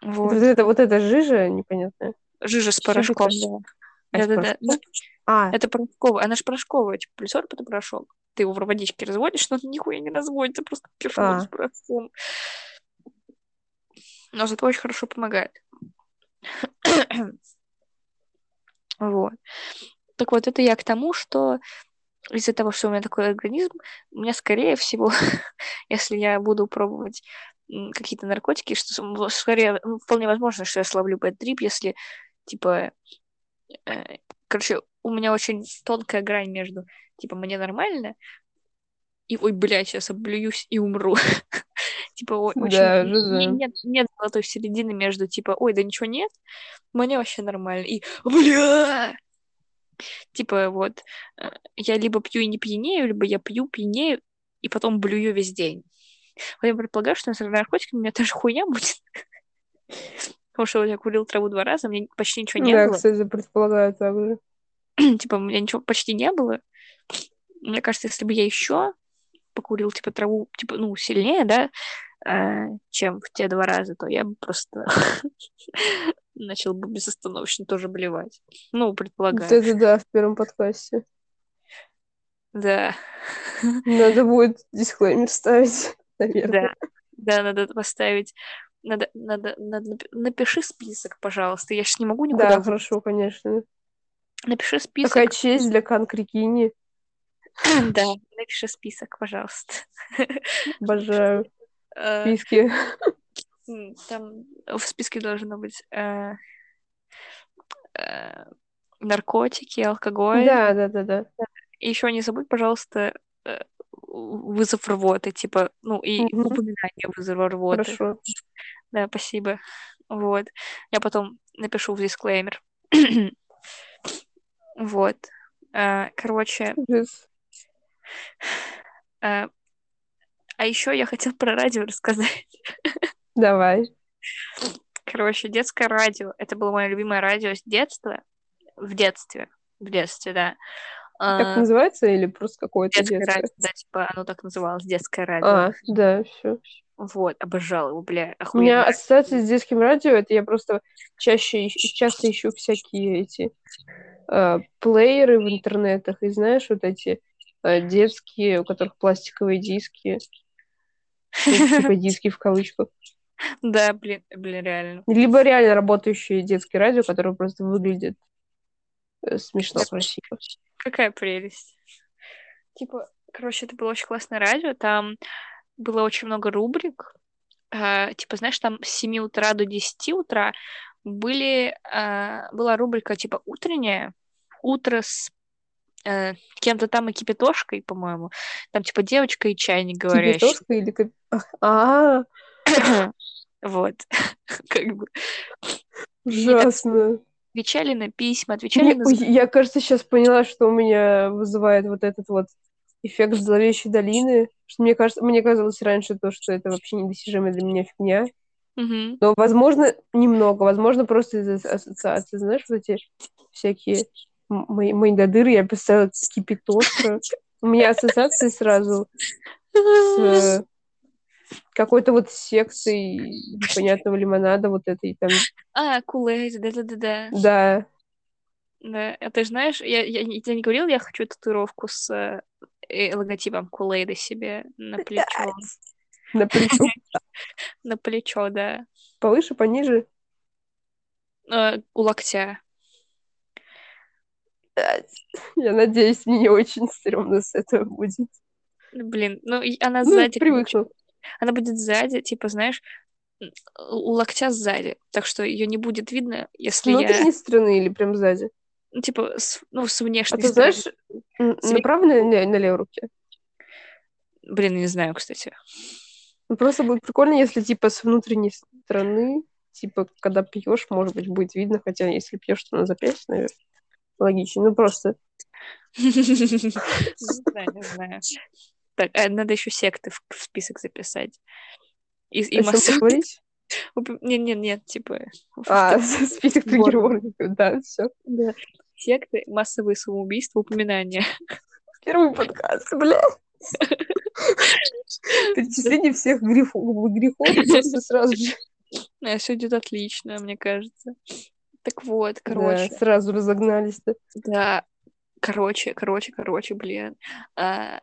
[SPEAKER 2] Вот.
[SPEAKER 1] вот это, вот эта жижа непонятная.
[SPEAKER 2] Жижа с
[SPEAKER 1] это?
[SPEAKER 2] порошком, да.
[SPEAKER 1] А, с
[SPEAKER 2] Да-да-да. Ну,
[SPEAKER 1] А,
[SPEAKER 2] это порошковая. Она же порошковая, типа, полисор это порошок. Ты его в водичке разводишь, но нихуя не разводится, просто кишмот
[SPEAKER 1] А.
[SPEAKER 2] с порошком. Но зато очень хорошо помогает. Вот. Так вот, это я к тому, что из-за того, что у меня такой организм, у меня, скорее всего, если я буду пробовать какие-то наркотики, что скорее, ну, вполне возможно, что я словлю бэд-трип, если, типа, э, короче, у меня очень тонкая грань между, типа, мне нормально, и, ой, блядь, сейчас облююсь и умру. Типа, о- очень...
[SPEAKER 1] Да, жиза.
[SPEAKER 2] Нет, нет золотой середины между, типа, ой, да ничего нет, мне вообще нормально, и, бля! Типа, вот, э, я либо пью и не пьянею, либо я пью, пьянею, и потом блюю весь день. Вот я предполагаю, что с наркотиками у меня тоже хуйня будет. Потому что я курил траву два раза, мне почти ничего не
[SPEAKER 1] да,
[SPEAKER 2] было.
[SPEAKER 1] кстати, предполагаю так же.
[SPEAKER 2] типа, у меня ничего почти не было. Мне кажется, если бы я еще покурил, типа, траву, типа, ну, сильнее, да, чем в те два раза, то я бы просто начал бы безостановочно тоже блевать. Ну, предполагаю.
[SPEAKER 1] это да, в первом подкасте.
[SPEAKER 2] Да,
[SPEAKER 1] Надо будет дисклеймер ставить, наверное.
[SPEAKER 2] да, да, надо поставить. Надо, надо, надо, напи- напиши список, пожалуйста. Я сейчас не могу никуда.
[SPEAKER 1] Да, хорошо, конечно.
[SPEAKER 2] Напиши список.
[SPEAKER 1] Такая честь для Канкрикини.
[SPEAKER 2] Да, напиши список, пожалуйста.
[SPEAKER 1] Обожаю
[SPEAKER 2] Э,
[SPEAKER 1] списки.
[SPEAKER 2] М, Там в списке должно быть э, э, наркотики, алкоголь.
[SPEAKER 1] Да, да, да, да.
[SPEAKER 2] И еще не забудь, пожалуйста, э, вызов рвоты, типа, ну, и упоминание вызова рвоты.
[SPEAKER 1] Хорошо.
[SPEAKER 2] Да, спасибо. Вот. Я потом напишу в дисклеймер. вот. Короче.
[SPEAKER 1] Ужас.
[SPEAKER 2] А, а еще я хотела про радио рассказать.
[SPEAKER 1] Давай.
[SPEAKER 2] Короче, детское радио. Это было мое любимое радио с детства. В детстве. В детстве, да.
[SPEAKER 1] Так называется или просто какое-то
[SPEAKER 2] детское,
[SPEAKER 1] детское?
[SPEAKER 2] радио, да, типа оно так называлось, детское радио.
[SPEAKER 1] А, да, все.
[SPEAKER 2] Вот, обожала его, бля,
[SPEAKER 1] У меня
[SPEAKER 2] охуенно.
[SPEAKER 1] ассоциация с детским радио, это я просто чаще, часто ищу всякие эти э, плееры в интернетах, и знаешь, вот эти э, детские, у которых пластиковые диски, типа диски в кавычках.
[SPEAKER 2] Да, блин, блин, реально.
[SPEAKER 1] Либо реально работающие детские радио, которые просто выглядят э, смешно красиво.
[SPEAKER 2] Какая прелесть. Типа, короче, это было очень классное радио, там было очень много рубрик. А, типа, знаешь, там с 7 утра до 10 утра были, а, была рубрика типа утренняя, утро с э, кем-то там и кипятошкой, по-моему. Там типа девочка и чайник говорящий.
[SPEAKER 1] Кипятошка или... А,
[SPEAKER 2] Вот. Как бы
[SPEAKER 1] ужасно.
[SPEAKER 2] отвечали на письма, отвечали на...
[SPEAKER 1] я, кажется, сейчас поняла, что у меня вызывает вот этот вот эффект зловещей долины. Что мне кажется, мне казалось раньше то, что это вообще недостижимая для меня фигня. Но, возможно, немного. Возможно, просто из-за ассоциации. Знаешь, вот эти всякие мои, мои додыры, я представила кипятошка. У меня ассоциации сразу с э, какой-то вот сектой непонятного лимонада вот этой там.
[SPEAKER 2] А, Kool-Aid, да-да-да-да.
[SPEAKER 1] Да,
[SPEAKER 2] Да, а ты знаешь, я, я, я не говорила, я хочу татуировку с э, э, логотипом Kool-Aid себе на плечо.
[SPEAKER 1] на плечо.
[SPEAKER 2] На плечо, да.
[SPEAKER 1] Повыше, пониже.
[SPEAKER 2] Э, у локтя.
[SPEAKER 1] Я надеюсь, мне не очень стрёмно с этого будет.
[SPEAKER 2] Блин, ну она
[SPEAKER 1] Ну,
[SPEAKER 2] сзади.
[SPEAKER 1] привыкну.
[SPEAKER 2] Она будет сзади, типа, знаешь, у локтя сзади. Так что ее не будет видно, если я,
[SPEAKER 1] внутренней стороны или прям сзади?
[SPEAKER 2] ну, типа, с, ну, с
[SPEAKER 1] А
[SPEAKER 2] внешней
[SPEAKER 1] ты
[SPEAKER 2] стороны.
[SPEAKER 1] знаешь,
[SPEAKER 2] С
[SPEAKER 1] на правой или на левой руке?
[SPEAKER 2] Блин, не знаю, кстати.
[SPEAKER 1] Ну, просто будет прикольно, если типа с внутренней стороны, типа, когда пьешь, может быть, будет видно, хотя если пьешь, то на запястье, наверное. Логично. Ну, просто
[SPEAKER 2] Не знаю, не знаю. Так, а надо еще секты в список записать. И, и
[SPEAKER 1] поговорить?
[SPEAKER 2] Нет, нет, нет, типа
[SPEAKER 1] А, список триггер-ворнингов, да, все.
[SPEAKER 2] да. секты, массовые самоубийства, упоминания.
[SPEAKER 1] Первый подкаст, бля. Перечисление всех грехов, грехов просто сразу же.
[SPEAKER 2] Все идет отлично, мне кажется. Так вот,
[SPEAKER 1] Да,
[SPEAKER 2] короче,
[SPEAKER 1] сразу разогнались-то.
[SPEAKER 2] да, короче, короче, короче, блин. А,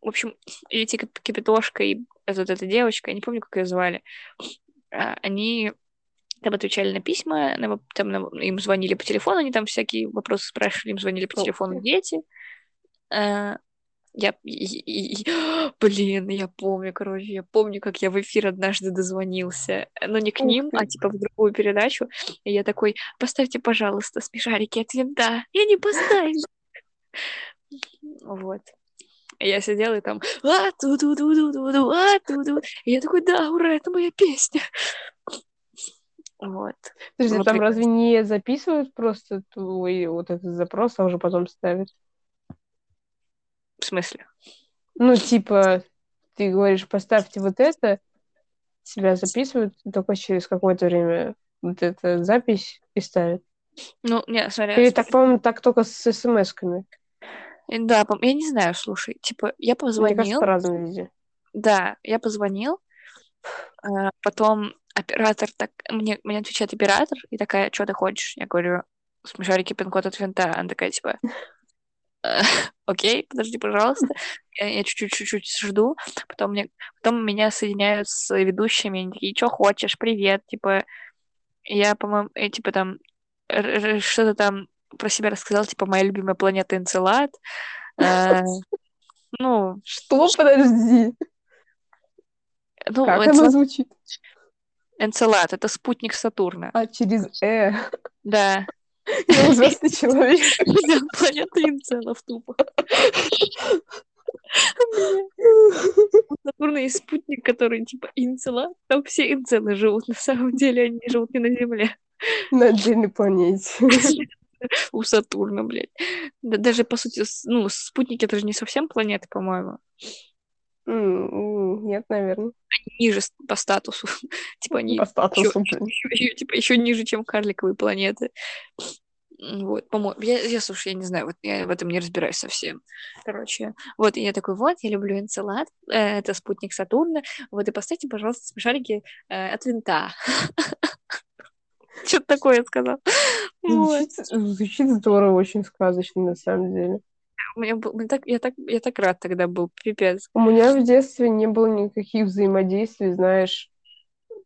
[SPEAKER 2] в общем, эти кип- кипятошка и вот эта девочка, я не помню, как ее звали, а, они там отвечали на письма, на там на- им звонили по телефону, они там всякие вопросы спрашивали, им звонили по телефону дети. А, я, блин, я помню, короче, я помню, как я в эфир однажды дозвонился, но не к ним, а типа в другую передачу, и я такой, поставьте, пожалуйста, смешарики от винта. Я не поставила. Вот. Я сидела и там, а ту ду ду ду ду ду а ту И я такой, да, ура, это моя песня. Вот.
[SPEAKER 1] Подожди,
[SPEAKER 2] Вот
[SPEAKER 1] там разве не записывают просто твой вот этот запрос, а уже потом ставят?
[SPEAKER 2] В смысле?
[SPEAKER 1] Ну, типа, ты говоришь, поставьте вот это, тебя записывают, только через какое-то время вот эта запись и ставят.
[SPEAKER 2] Ну, не, смотря...
[SPEAKER 1] Или так, по-моему, так только с смс-ками.
[SPEAKER 2] Э, Да, я не знаю, слушай, типа, я
[SPEAKER 1] Мне кажется,
[SPEAKER 2] позвонил,
[SPEAKER 1] по-разному везде.
[SPEAKER 2] да, я позвонил, а, потом оператор так, мне, мне отвечает оператор, и такая, что ты хочешь? Я говорю, смешарики пин-код от винта. Она такая, типа, «Э, окей, подожди, пожалуйста. Я, чуть-чуть, жду, потом, мне, потом меня соединяют с ведущими, они такие, что хочешь, привет, типа, я, по-моему, э, типа там что-то там про себя рассказал, типа, моя любимая планета Энцелад. Э, Ну,
[SPEAKER 1] Что? Подожди.
[SPEAKER 2] ну,
[SPEAKER 1] Как оно
[SPEAKER 2] Энцелад,
[SPEAKER 1] звучит?
[SPEAKER 2] Энцелад — это спутник Сатурна.
[SPEAKER 1] А, через «э».
[SPEAKER 2] Да.
[SPEAKER 1] Я ужасный человек.
[SPEAKER 2] Да, Планета Энцелов тупо. Есть спутник, который типа Инцела. Там все инцелы живут. На самом деле они живут не на Земле.
[SPEAKER 1] На отдельной планете.
[SPEAKER 2] У Сатурна, блядь. Да, даже, по сути, ну, спутники это же не совсем планеты, по-моему.
[SPEAKER 1] Нет, наверное.
[SPEAKER 2] Ниже с- по статусу. типа они
[SPEAKER 1] По статусу, блин.
[SPEAKER 2] ещё- ещё, типа еще ниже, чем карликовые планеты. Вот, по-моему, я, я, слушай, я не знаю, вот я в этом не разбираюсь совсем. Короче, вот, и я такой, вот, я люблю Энцелад, э, это спутник Сатурна, вот, и поставьте, пожалуйста, смешарики э, от винта. Что-то такое я сказал. Вот.
[SPEAKER 1] Звучит, звучит здорово, очень сказочно, на самом деле.
[SPEAKER 2] Меня был, мне так, я, так, я так рад тогда был, пипец.
[SPEAKER 1] У меня в детстве не было никаких взаимодействий, знаешь,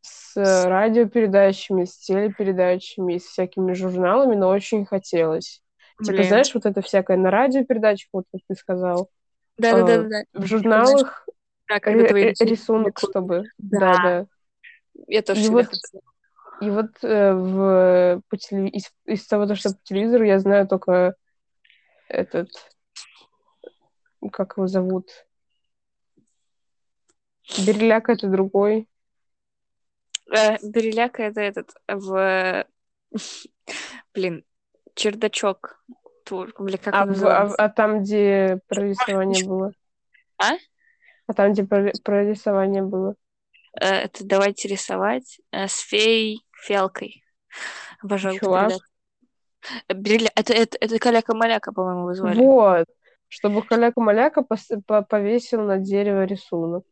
[SPEAKER 1] с э, радиопередачами, с телепередачами, с всякими журналами, но очень хотелось. Типа,
[SPEAKER 2] Блин.
[SPEAKER 1] знаешь, вот это всякое на радиопередачах, вот как ты сказал,
[SPEAKER 2] Да-да-да-да.
[SPEAKER 1] в журналах
[SPEAKER 2] Да, когда твои рисунки
[SPEAKER 1] рисунок, чтобы...
[SPEAKER 2] Да.
[SPEAKER 1] Да-да.
[SPEAKER 2] Я тоже
[SPEAKER 1] И вот
[SPEAKER 2] хотела.
[SPEAKER 1] И вот э, в, по телеви- из, из того, то, что по телевизору, я знаю только этот... Как его зовут? Берляк это другой.
[SPEAKER 2] Э, Береляка это этот в... Блин, чердачок. Тур, Бля, как
[SPEAKER 1] А,
[SPEAKER 2] он
[SPEAKER 1] в- а, а там, где прорисование было?
[SPEAKER 2] А?
[SPEAKER 1] А там, где прори- прорисование было?
[SPEAKER 2] Э, Это давайте рисовать э, с феей фиалкой. Обожаю
[SPEAKER 1] Чувак.
[SPEAKER 2] Береля... Это, это, это Каляка-маляка, по-моему, вы звали.
[SPEAKER 1] Вот. Чтобы Каляка-маляка повесил на дерево рисунок.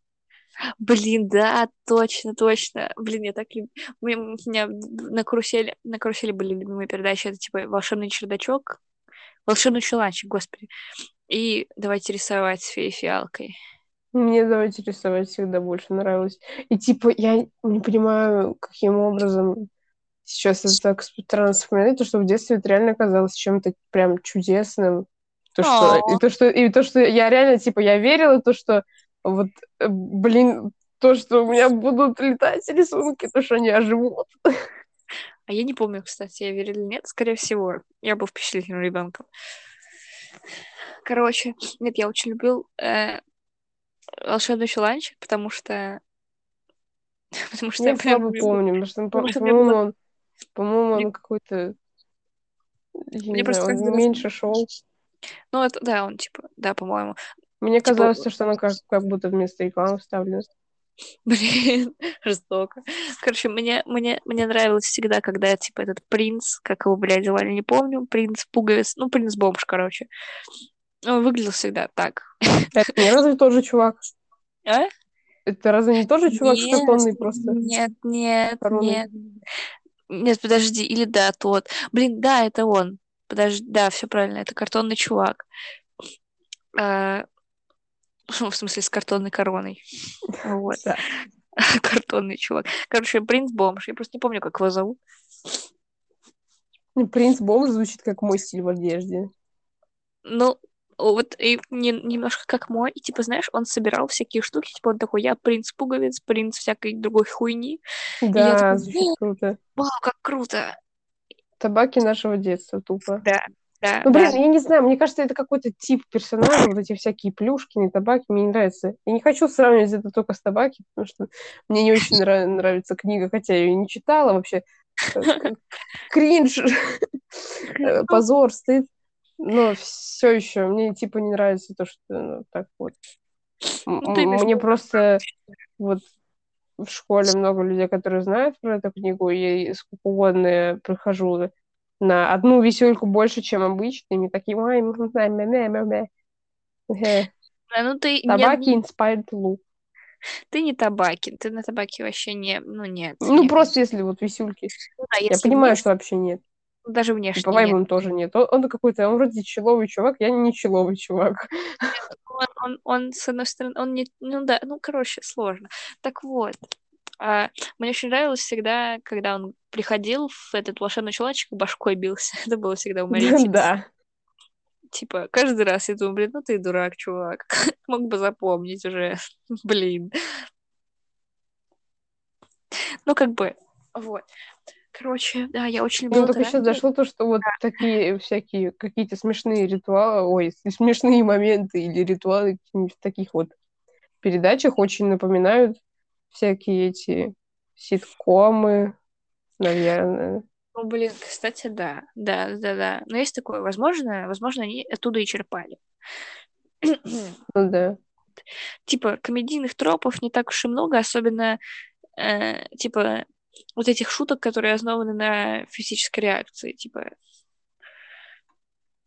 [SPEAKER 2] Блин, да, точно, точно. Блин, я так люблю. У меня, у меня на карусели, на карусели были любимые передачи. Это типа волшебный чердачок, волшебный чуланчик, господи. И давайте рисовать с феей фиалкой.
[SPEAKER 1] Мне давайте рисовать всегда больше нравилось. И типа я не понимаю, каким образом сейчас это так странно вспоминать, то, что в детстве это реально казалось чем-то прям чудесным. То, что, и то, что, и то, что я реально, типа, я верила, то, что вот, э, блин, то, что у меня будут летать рисунки, то, что они оживут.
[SPEAKER 2] А я не помню, кстати, я верила или нет. Скорее всего, я был впечатлительным ребенком. Короче, нет, я очень любил э, волшебный чуланчик, потому что... Потому что
[SPEAKER 1] Я
[SPEAKER 2] я прям...
[SPEAKER 1] слабо помню, потому что, по-
[SPEAKER 2] потому что
[SPEAKER 1] по-моему,
[SPEAKER 2] было-
[SPEAKER 1] он, по-моему, он какой-то,
[SPEAKER 2] Мне
[SPEAKER 1] не
[SPEAKER 2] просто
[SPEAKER 1] знаю, он
[SPEAKER 2] раз-
[SPEAKER 1] меньше шел.
[SPEAKER 2] Ну, это, да, он типа, да, по-моему.
[SPEAKER 1] Мне
[SPEAKER 2] Типа-
[SPEAKER 1] казалось, что оно как, как будто вместо рекламы вставлено.
[SPEAKER 2] Блин, жестоко. Короче, мне, мне, мне нравилось всегда, когда, типа, этот принц, как его, блядь, звали, не помню, принц пуговиц, ну, принц-бомж, короче. Он выглядел всегда так.
[SPEAKER 1] Это не разве тот же чувак?
[SPEAKER 2] А?
[SPEAKER 1] Это разве не тот же чувак с
[SPEAKER 2] Нет,
[SPEAKER 1] картонной просто?
[SPEAKER 2] Нет, нет,
[SPEAKER 1] короной?
[SPEAKER 2] нет. Нет, подожди, или да, тот. Блин, да, это он. Подожди, да, все правильно, это картонный чувак. А, ну, в смысле, с картонной короной. Вот.
[SPEAKER 1] Да.
[SPEAKER 2] Картонный чувак. Короче, принц-бомж. Я просто не помню, как его зовут.
[SPEAKER 1] Принц Бомж звучит как мой стиль в одежде.
[SPEAKER 2] Ну, вот и не- немножко как мой. И, типа, знаешь, он собирал всякие штуки. Типа, он такой, я принц-пуговиц, принц всякой другой хуйни.
[SPEAKER 1] Да,
[SPEAKER 2] такой,
[SPEAKER 1] звучит круто.
[SPEAKER 2] Вау, как круто!
[SPEAKER 1] Табаки нашего детства, тупо.
[SPEAKER 2] Да, да,
[SPEAKER 1] Ну, блин,
[SPEAKER 2] да.
[SPEAKER 1] я не знаю, мне кажется, это какой-то тип персонажа, вот эти всякие плюшки, не табаки, мне не нравится. Я не хочу сравнивать это только с табаки, потому что мне не очень нра- нравится книга, хотя я ее не читала вообще. Э, Кринж, Э, позор, стыд. Но все еще мне типа не нравится то, что ну, так вот.
[SPEAKER 2] Ну, ты
[SPEAKER 1] Мне просто вот в школе много людей, которые знают про эту книгу, и сколько угодно я прохожу на одну висюльку больше, чем обычно, и мне такие, м». Э,
[SPEAKER 2] Ну, ты,
[SPEAKER 1] Табаки inspired look.
[SPEAKER 2] ты не табаки. Ты на табаке вообще не... Ну, нет.
[SPEAKER 1] Ну,
[SPEAKER 2] нет.
[SPEAKER 1] просто если вот висюльки.
[SPEAKER 2] Ну да,
[SPEAKER 1] Я понимаю,
[SPEAKER 2] внешне,
[SPEAKER 1] что вообще нет.
[SPEAKER 2] Даже внешне
[SPEAKER 1] по
[SPEAKER 2] нет.
[SPEAKER 1] вайбам тоже нет. Он, он какой-то, он вроде человый чувак, я не человый чувак.
[SPEAKER 2] Он, он, он, с одной стороны, он не... Ну да, ну, короче, сложно. Так вот, а, мне очень нравилось всегда, когда он приходил в этот волшебный и башкой бился. Это было всегда уморительно.
[SPEAKER 1] Да.
[SPEAKER 2] Типа, каждый раз я думаю, блин, ну ты дурак, чувак. Мог бы запомнить уже. Блин. Ну, как бы, вот. Короче, да, я очень
[SPEAKER 1] Ну,
[SPEAKER 2] любила
[SPEAKER 1] только
[SPEAKER 2] это
[SPEAKER 1] сейчас дошло то, что вот такие всякие какие-то смешные ритуалы, ой, смешные моменты или ритуалы каких-нибудь таких вот передачах очень напоминают всякие эти ситкомы, наверное.
[SPEAKER 2] Ну, блин, кстати, да. Да, да, да. Но есть такое, возможно, возможно, они оттуда и черпали.
[SPEAKER 1] Ну да.
[SPEAKER 2] Типа, комедийных тропов не так уж и много, особенно, э, типа, вот этих шуток, которые основаны на физической реакции, типа.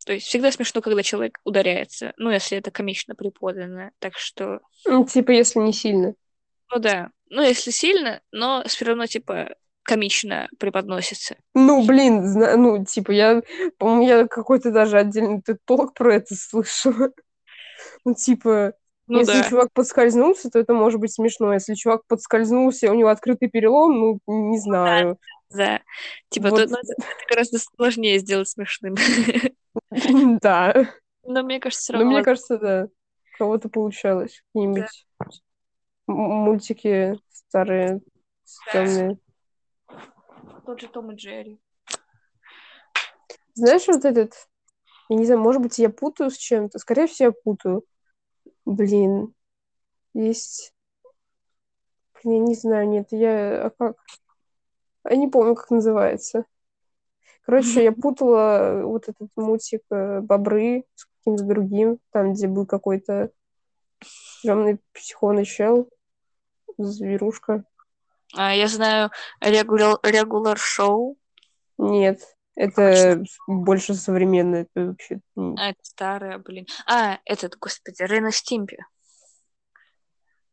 [SPEAKER 2] То есть всегда смешно, когда человек ударяется, ну, если это комично преподано, так что...
[SPEAKER 1] Ну, типа, если не сильно.
[SPEAKER 2] Ну да, ну, если сильно, но все равно, типа, комично преподносится.
[SPEAKER 1] Ну, блин, зна- ну, типа, я, по-моему, я какой-то даже отдельный толк про это слышала. Ну, типа,
[SPEAKER 2] Ну
[SPEAKER 1] если
[SPEAKER 2] да.
[SPEAKER 1] чувак подскользнулся, то это может быть смешно. Если чувак подскользнулся, у него открытый перелом, ну, не знаю.
[SPEAKER 2] Да. Типа,
[SPEAKER 1] Вот.
[SPEAKER 2] ну, это, это гораздо сложнее сделать смешным.
[SPEAKER 1] Да.
[SPEAKER 2] Но мне кажется, все
[SPEAKER 1] Но
[SPEAKER 2] равно
[SPEAKER 1] мне
[SPEAKER 2] возможно.
[SPEAKER 1] кажется, да. У кого-то получалось. Какие-нибудь м- мультики старые, стрёмные.
[SPEAKER 2] Тот же Том и Джерри.
[SPEAKER 1] Знаешь, вот этот... Я не знаю, может быть, я путаю с чем-то. Скорее всего, я путаю. Блин. Есть... Блин, я не знаю, нет, я... А как? Я не помню, как называется. Короче, я путала вот этот мультик э, «Бобры» с каким-то другим, там, где был какой-то стрёмный психованный чел, зверушка.
[SPEAKER 2] А, я знаю регуляр, регуляр шоу.
[SPEAKER 1] Нет, это больше современно, это вообще... м,
[SPEAKER 2] А, это старое, блин. А, этот, господи, Рена Стимпи.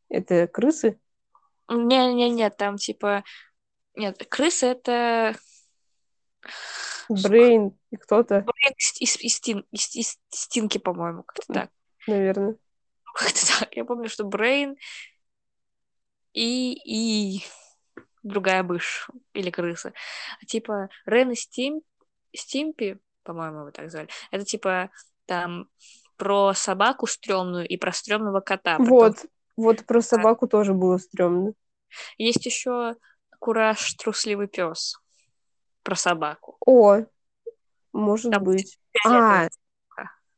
[SPEAKER 1] Это крысы?
[SPEAKER 2] Не-не-не, там типа... Нет, крысы это...
[SPEAKER 1] Брейн и кто-то,
[SPEAKER 2] Блин, из, из, из Стин- из- из Стинки, по-моему, как-то так.
[SPEAKER 1] наверное.
[SPEAKER 2] Ну, Как-то так. Я помню, что Брейн и, и другая мышь или крыса. Типа Рен и Стим... Стимпи, по-моему, его так звали, это типа там про собаку стрёмную и про стрёмного кота. Потом
[SPEAKER 1] Вот, вот про собаку тоже было стрёмно.
[SPEAKER 2] Есть еще Кураж трусливый пес про собаку.
[SPEAKER 1] О, может
[SPEAKER 2] Там
[SPEAKER 1] быть. А,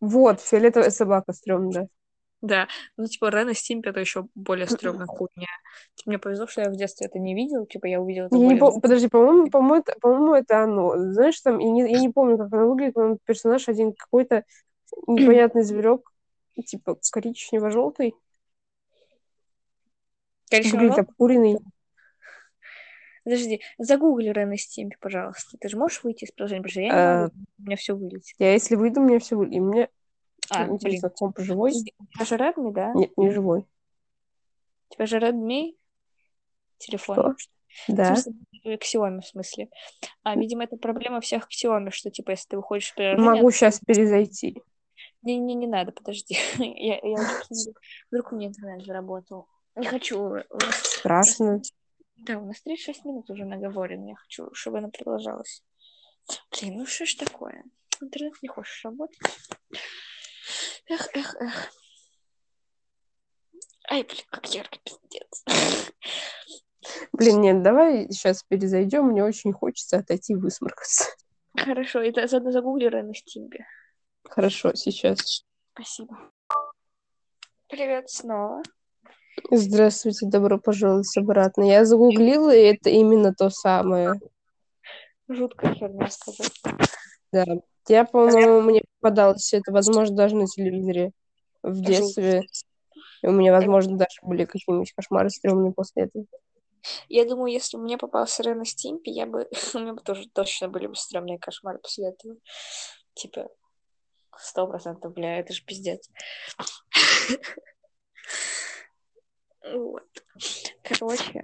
[SPEAKER 1] вот, фиолетовая собака стрёмная.
[SPEAKER 2] Да, ну, типа, Рен и Стимпи это еще более стрёмная хуйня. Типа, мне повезло, что я в детстве это не видел, типа, я увидела это
[SPEAKER 1] Я
[SPEAKER 2] более...
[SPEAKER 1] пом- Подожди, по-моему, по-моему, это, по-моему, это оно. Знаешь, там, я не, я не помню, как она выглядит, но персонаж один какой-то непонятный зверек, типа коричнево-желтый,
[SPEAKER 2] волк?
[SPEAKER 1] обкуренный.
[SPEAKER 2] Подожди, загугли Рен и Стимпи, пожалуйста. Ты же можешь выйти из приложения? Потому что я не могу, у меня все вылетит.
[SPEAKER 1] Я если выйду, мне все вы- И мне
[SPEAKER 2] А, блин.
[SPEAKER 1] интересно, комп живой?
[SPEAKER 2] У тебя же Redmi, да?
[SPEAKER 1] Нет, не живой.
[SPEAKER 2] У тебя же Redmi телефон.
[SPEAKER 1] Да.
[SPEAKER 2] В смысле, э, Xiaomi, в смысле. А, видимо, это проблема всех Xiaomi, что, типа, если ты выходишь в приложение...
[SPEAKER 1] Могу сейчас перезайти.
[SPEAKER 2] Не, не, не надо, подожди. я, я. Вдруг у меня интернет заработал. Не хочу.
[SPEAKER 1] Страшно.
[SPEAKER 2] да, у нас 36 минут уже наговорено. Я хочу, чтобы она продолжалась. Блин, ну что ж такое? Интернет не хочешь работать? Эх, эх, эх. Ай, блин, как ярко, пиздец.
[SPEAKER 1] Блин, нет, давай сейчас перезайдем. Мне очень хочется отойти и высморкаться.
[SPEAKER 2] Хорошо, это заодно загугли Рен и Стимпи.
[SPEAKER 1] Хорошо, сейчас.
[SPEAKER 2] Спасибо. Привет снова.
[SPEAKER 1] Здравствуйте, добро пожаловать обратно. Я загуглила, и это именно то самое.
[SPEAKER 2] Жуткая херня сказать.
[SPEAKER 1] Да. Я, по-моему, мне попадалось это, возможно, даже на телевизоре в детстве. И у меня, возможно, даже были какие-нибудь кошмары стрёмные после этого.
[SPEAKER 2] Я думаю, если бы мне попался Рен и Стимпи, я бы... У меня бы тоже точно были бы стрёмные кошмары после этого. Типа, сто процентов, бля, это же пиздец. Вот. Короче,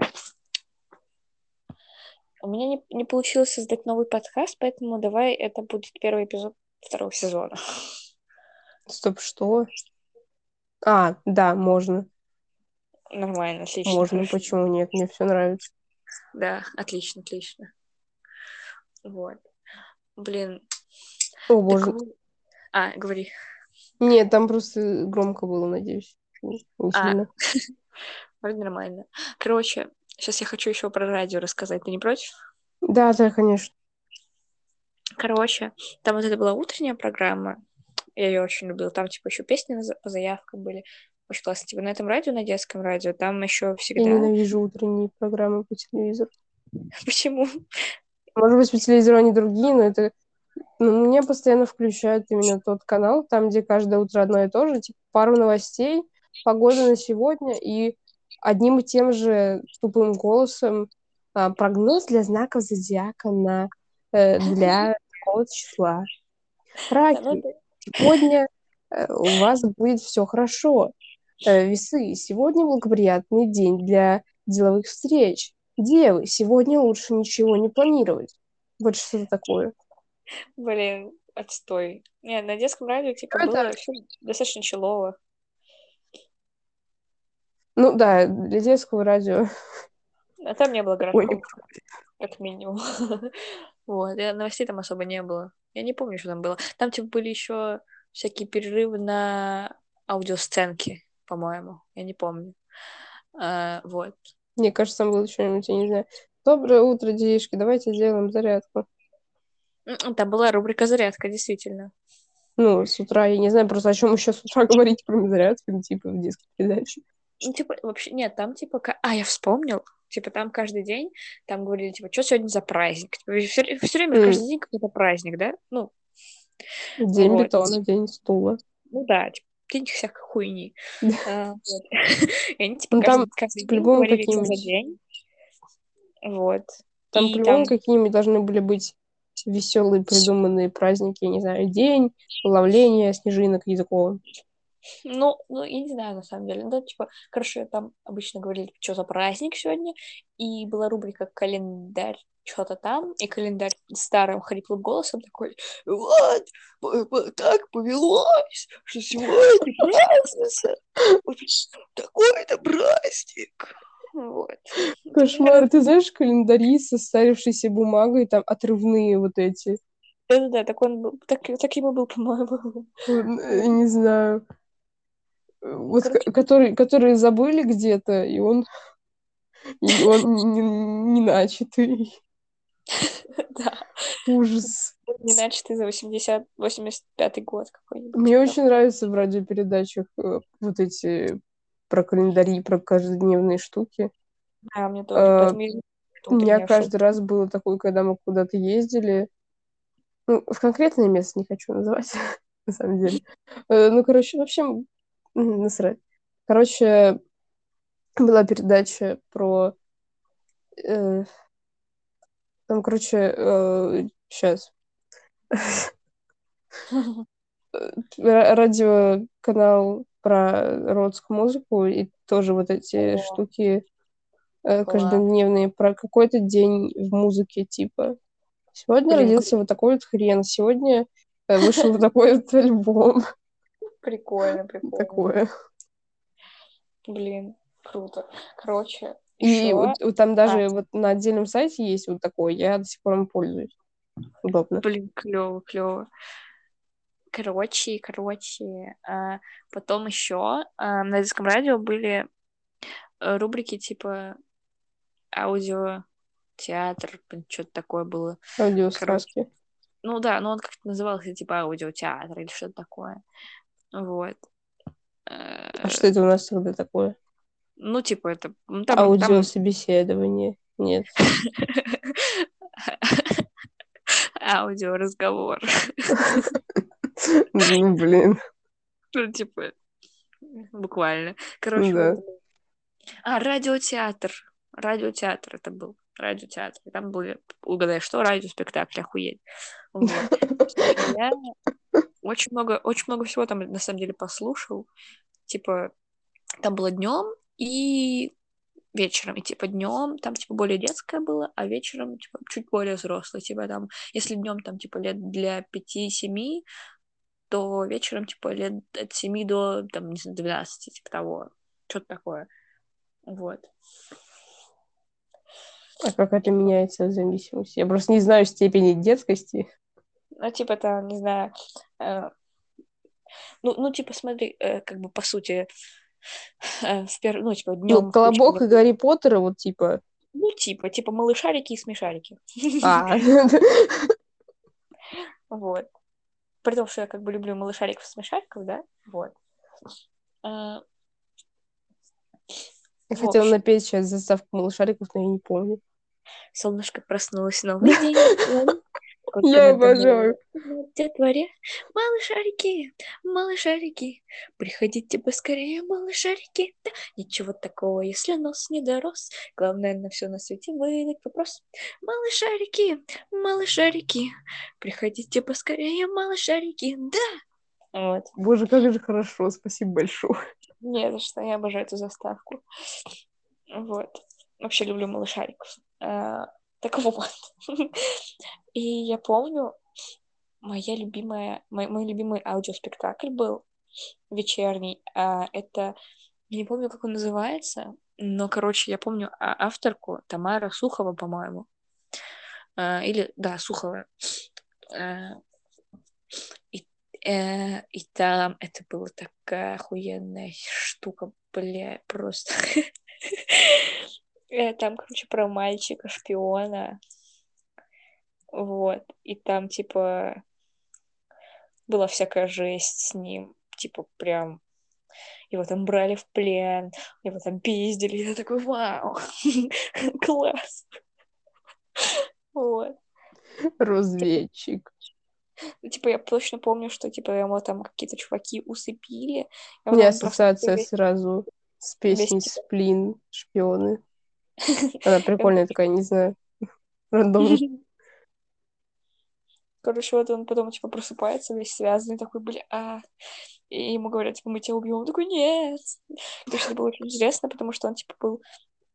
[SPEAKER 2] у меня не, не получилось создать новый подкаст, поэтому давай это будет первый эпизод второго сезона.
[SPEAKER 1] Стоп, что? А, да, можно.
[SPEAKER 2] Нормально, отлично.
[SPEAKER 1] Можно,
[SPEAKER 2] хорошо.
[SPEAKER 1] почему нет? Мне все нравится.
[SPEAKER 2] Да, отлично, отлично. Вот. Блин.
[SPEAKER 1] О, боже.
[SPEAKER 2] так А, говори.
[SPEAKER 1] Нет, там просто громко было, надеюсь. Не
[SPEAKER 2] А. нормально. Короче, сейчас я хочу еще про радио рассказать. Ты не против?
[SPEAKER 1] Да, да, конечно.
[SPEAKER 2] Короче, там вот это была утренняя программа. Я ее очень любила. Там, типа, еще песни по заявкам были. очень классно. Типа на этом радио, на детском радио, там еще
[SPEAKER 1] Я
[SPEAKER 2] всегда...
[SPEAKER 1] ненавижу утренние программы по телевизору.
[SPEAKER 2] Почему?
[SPEAKER 1] Может быть, по телевизору они другие, но это... Ну, мне постоянно включают именно тот канал, там, где каждое утро одно и то же, типа пару новостей, погода на сегодня и одним и тем же тупым голосом а, прогноз для знаков зодиака на э, для такого числа.
[SPEAKER 2] Ну
[SPEAKER 1] Раки, сегодня э, у вас будет все хорошо. Э, весы, сегодня благоприятный день для деловых встреч. Девы, сегодня лучше ничего не планировать. Вот что-то такое.
[SPEAKER 2] Блин, отстой. Не, на детском радио, типа,
[SPEAKER 1] Ну, это-
[SPEAKER 2] было все достаточно челово.
[SPEAKER 1] Ну да, для детского радио.
[SPEAKER 2] А там не было
[SPEAKER 1] Ой,
[SPEAKER 2] городков, как минимум. Вот, и новостей там особо не было. Я не помню, что там было. Там, типа, были еще всякие перерывы на аудиосценки, по-моему. Я не помню. А, вот.
[SPEAKER 1] Мне кажется, там было что-нибудь, я не знаю. Доброе утро, детишки, давайте сделаем зарядку.
[SPEAKER 2] М, Там была рубрика «Зарядка», действительно.
[SPEAKER 1] Ну, с утра, я не знаю, просто о чем еще с утра говорить, кроме зарядки, ну, типа, в детской передаче.
[SPEAKER 2] Ну, типа, вообще, нет, там, типа, а, я вспомнил, типа, там каждый день, там говорили, типа, что сегодня за праздник? Типа, все, время,
[SPEAKER 1] М.
[SPEAKER 2] каждый день какой-то праздник, да? Ну,
[SPEAKER 1] День
[SPEAKER 2] Вот.
[SPEAKER 1] бетона, день стула.
[SPEAKER 2] ну да, типа, день всякой хуйни. А, вот. И они, типа,
[SPEAKER 1] Ну,
[SPEAKER 2] каждый,
[SPEAKER 1] там
[SPEAKER 2] каждый день говорили, что за день. Вот.
[SPEAKER 1] Там
[SPEAKER 2] И
[SPEAKER 1] по-любому
[SPEAKER 2] там-
[SPEAKER 1] какие-нибудь должны были быть веселые придуманные праздники, не знаю, день ловления снежинок языком.
[SPEAKER 2] Ну, ну, я не знаю, на самом деле. Ну, Да, типа, короче, там обычно говорили, что за праздник сегодня, и была рубрика «Календарь», что-то там, и календарь старым хриплым голосом такой, вот, так повелось, что сегодня празднуется такой-то праздник. Вот.
[SPEAKER 1] Кошмар. Ты знаешь календари со состарившейся бумагой, там отрывные вот эти.
[SPEAKER 2] Да-да-да, так он был, так, таким и был, по-моему.
[SPEAKER 1] Э, Не знаю. Вот,
[SPEAKER 2] Короче.
[SPEAKER 1] ко- который, которые забыли где-то, и он, и он не, не начатый.
[SPEAKER 2] Да.
[SPEAKER 1] Ужас.
[SPEAKER 2] Не начатый за 80, 85 год какой-нибудь.
[SPEAKER 1] Мне очень нравится в радиопередачах э, вот эти про календари, про каждодневные штуки.
[SPEAKER 2] Да, мне тоже.
[SPEAKER 1] Э,
[SPEAKER 2] не
[SPEAKER 1] У меня каждый раз было такое, когда мы куда-то ездили. Ну, в конкретное место не хочу называть, на самом деле. Э, Ну, короче, в общем, насрать. Короче, была передача про... э, Там, короче, сейчас.
[SPEAKER 2] шутка.
[SPEAKER 1] Радиоканал про родскую музыку и тоже вот эти
[SPEAKER 2] О.
[SPEAKER 1] штуки э, каждодневные про какой-то день в музыке, типа. Сегодня
[SPEAKER 2] Блин,
[SPEAKER 1] родился вот такой вот хрен, сегодня э, вышел вот такой вот альбом.
[SPEAKER 2] Прикольно, прикольно.
[SPEAKER 1] Такое.
[SPEAKER 2] Блин, круто. Короче,
[SPEAKER 1] И вот, вот там даже вот на отдельном сайте есть вот такой, я до сих пор им пользуюсь. Удобно.
[SPEAKER 2] Блин, клево, клево. Короче, короче, а, потом еще на детском радио были э, рубрики типа аудио, театр, что-то такое было.
[SPEAKER 1] Аудиосказки.
[SPEAKER 2] Ну да, но он как-то назывался типа аудиотеатр или что-то такое. Вот. Э,
[SPEAKER 1] А что это у нас тогда такое?
[SPEAKER 2] Ну, типа, это... ну, там- там-
[SPEAKER 1] Аудиособеседование. Нет.
[SPEAKER 2] Аудиоразговор.
[SPEAKER 1] Ну, блин.
[SPEAKER 2] Ну, типа, буквально. Короче,
[SPEAKER 1] Да.
[SPEAKER 2] А, радиотеатр. Радиотеатр это был. Радиотеатр. Там были, угадай, что, радиоспектакль, охуеть. Вот. Я очень много, очень много всего там, на самом деле, послушал. Типа, там было днем и вечером. И, типа, днем там, типа, более детское было, а вечером, типа, чуть более взрослое. Типа, там, если днем там, типа, лет для 5-7, то вечером, типа, лет от 7 до, там, не знаю, 12, типа того. Что-то такое. Вот.
[SPEAKER 1] А как это меняется в зависимости? Я просто не знаю степени детскости.
[SPEAKER 2] Ну, типа, там, не знаю, э, ну, ну, типа, смотри, э, как бы, по сути, э, в пер... ну, типа, днем...
[SPEAKER 1] Ну, Колобок и Гарри Поттер, вот типа...
[SPEAKER 2] Ну, типа, типа, малышарики и смешарики.
[SPEAKER 1] А,
[SPEAKER 2] Вот. При том, что я как бы люблю малышариков и смешариков, да, вот. А,
[SPEAKER 1] Я хотела напеть сейчас заставку малышариков, но я не помню.
[SPEAKER 2] Солнышко проснулось, новый день.
[SPEAKER 1] Я обожаю.
[SPEAKER 2] Где дворе? Малышарики, малышарики, приходите поскорее, малышарики. Да, ничего такого, если нос не дорос. Главное, на все на свете выдать вопрос. Малышарики, малышарики, приходите поскорее, малышарики. Да. Вот.
[SPEAKER 1] Боже, как же хорошо, спасибо большое.
[SPEAKER 2] Не за что, я обожаю эту заставку. Вот. Вообще люблю малышариков. А, так вот. И я помню, моя любимая, мой, мой любимый аудиоспектакль был вечерний. А, это, не помню, как он называется, но, короче, я помню а, авторку Тамара Сухова, по-моему. А, или, да, Сухова. А, и, э, и там это была такая охуенная штука, бля, просто. Э, Там, короче, про мальчика-шпиона. Вот. И там, типа, была всякая жесть с ним. Типа, прям его там брали в плен, его там пиздили. Я такой, вау, класс. Вот.
[SPEAKER 1] Разведчик.
[SPEAKER 2] Ну, Типа, я точно помню, что, типа, его там какие-то чуваки усыпили.
[SPEAKER 1] У меня ассоциация сразу с песней «Сплин», «Шпионы». Она прикольная такая, не знаю, рандомная.
[SPEAKER 2] Короче, вот он потом, типа, просыпается весь связанный, такой, бля, а... И ему говорят, типа, мы тебя убьем. Он такой, нет. Короче, это было очень интересно, потому что он, типа, был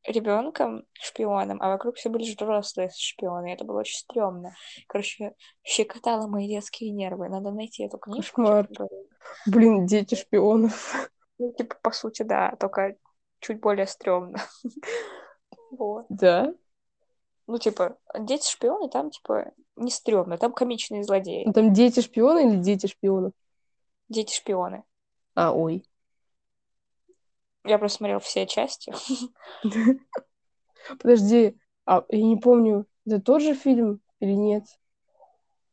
[SPEAKER 2] ребенком шпионом, а вокруг все были взрослые шпионы, и это было очень стрёмно. Короче, щекотало мои детские нервы. Надо найти эту книжку.
[SPEAKER 1] Кошмар.
[SPEAKER 2] честно говоря.
[SPEAKER 1] Блин, дети шпионов.
[SPEAKER 2] Ну, типа, по сути, да, только чуть более стрёмно. Вот.
[SPEAKER 1] Да?
[SPEAKER 2] Ну, типа, дети шпионы там, типа, не стрёмно, там комичные злодеи.
[SPEAKER 1] Ну, Там дети шпионы или дети шпионов?
[SPEAKER 2] Дети шпионы.
[SPEAKER 1] А, ой.
[SPEAKER 2] Я просто смотрела все части.
[SPEAKER 1] Подожди, а я не помню, это тот же фильм или нет?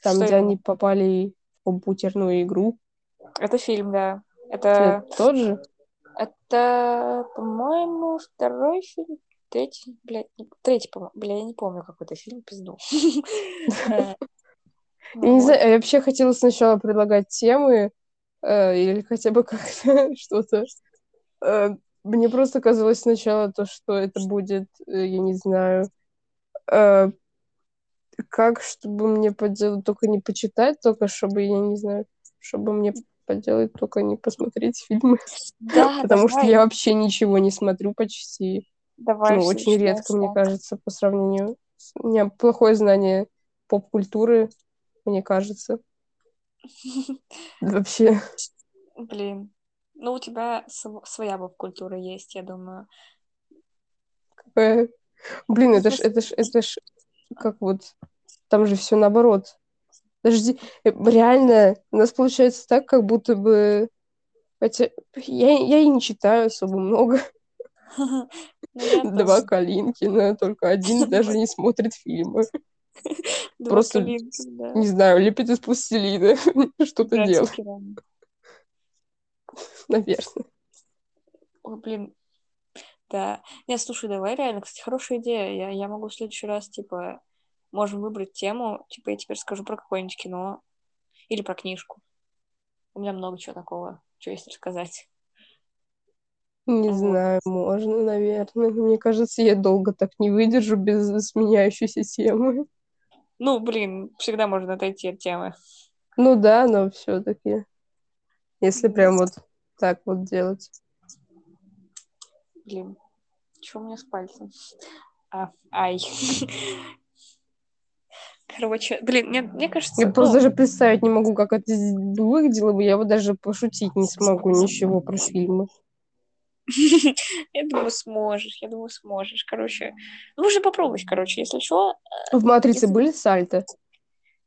[SPEAKER 1] Там,
[SPEAKER 2] Что
[SPEAKER 1] где
[SPEAKER 2] именно?
[SPEAKER 1] они попали в компьютерную игру.
[SPEAKER 2] Это фильм, да.
[SPEAKER 1] Это
[SPEAKER 2] Это,
[SPEAKER 1] тот же?
[SPEAKER 2] это, по-моему, второй фильм. Третий, блядь, не- третий, по-моему. Бля, я не помню, какой это фильм, пизду. Э,
[SPEAKER 1] Я не знаю, я вообще хотела сначала предлагать темы э, или хотя бы как-то что-то. Э, мне просто казалось сначала то, что это будет, я не знаю, как, чтобы мне поделать, только не почитать, только чтобы, я не знаю, чтобы мне поделать, только не посмотреть фильмы.
[SPEAKER 2] Да,
[SPEAKER 1] Потому что
[SPEAKER 2] давай,
[SPEAKER 1] я вообще ничего не смотрю почти.
[SPEAKER 2] Давай,
[SPEAKER 1] Ну, очень редко,
[SPEAKER 2] начинается.
[SPEAKER 1] мне кажется, по сравнению. У меня плохое знание поп-культуры, мне кажется. Вообще.
[SPEAKER 2] Блин. Ну, у тебя св- своя культура есть, я думаю.
[SPEAKER 1] Э, Блин, это ж, это ж, это ж, как вот, там же все наоборот. Подожди, э, реально, у нас получается так, как будто бы, хотя я, я и не читаю особо много.
[SPEAKER 2] Ну,
[SPEAKER 1] Два. Калинкина, только один даже не смотрит фильмы. Просто. Не знаю, лепит из пластилина, что-то делает, наверное.
[SPEAKER 2] Ой, блин. Да. Не, слушай, давай реально, кстати, хорошая идея. Я, я могу в следующий раз, типа, можем выбрать тему. Типа, я теперь скажу про какое-нибудь кино или про книжку. У меня много чего такого, что есть рассказать.
[SPEAKER 1] Не знаю, можно, наверное. Мне кажется, я долго так не выдержу без сменяющейся темы.
[SPEAKER 2] Ну, блин, всегда можно отойти от темы.
[SPEAKER 1] Ну да, но все-таки, если прям вот так вот делать.
[SPEAKER 2] Блин, что у меня с пальцем? А, ай. Короче, блин, мне, мне кажется,
[SPEAKER 1] Я
[SPEAKER 2] ну,
[SPEAKER 1] просто даже представить не могу, как это выглядело бы. Я вот даже пошутить не смогу ничего про фильмы.
[SPEAKER 2] я думаю, сможешь, я думаю, сможешь. Короче, ну, нужно попробовать, короче, если что.
[SPEAKER 1] В «Матрице»
[SPEAKER 2] Если-
[SPEAKER 1] были сальто?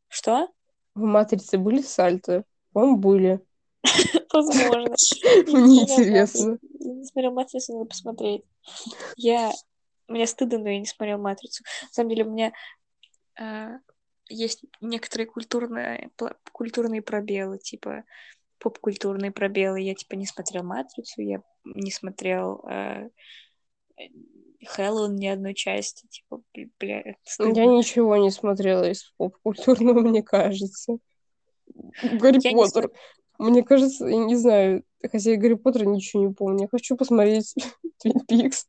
[SPEAKER 2] Что?
[SPEAKER 1] В «Матрице» были сальто? По-моему, были.
[SPEAKER 2] Возможно.
[SPEAKER 1] Мне интересно.
[SPEAKER 2] Я не смотрел «Матрицу», надо посмотреть. Я... Мне стыдно, но я не смотрел «Матрицу». На самом деле, у меня а, есть некоторые культурные, культурные пробелы, типа поп-культурные пробелы. Я, типа, не смотрел «Матрицу», я не смотрел... а, Хэллоуин ни одной части. Типа, бля, это
[SPEAKER 1] Я
[SPEAKER 2] стыдно.
[SPEAKER 1] ничего не смотрела из поп-культурного, мне кажется. Гарри
[SPEAKER 2] Я не
[SPEAKER 1] Поттер. Мне кажется, я не знаю, хотя я Гарри Поттера ничего не помню. Я хочу посмотреть Твин Пикс.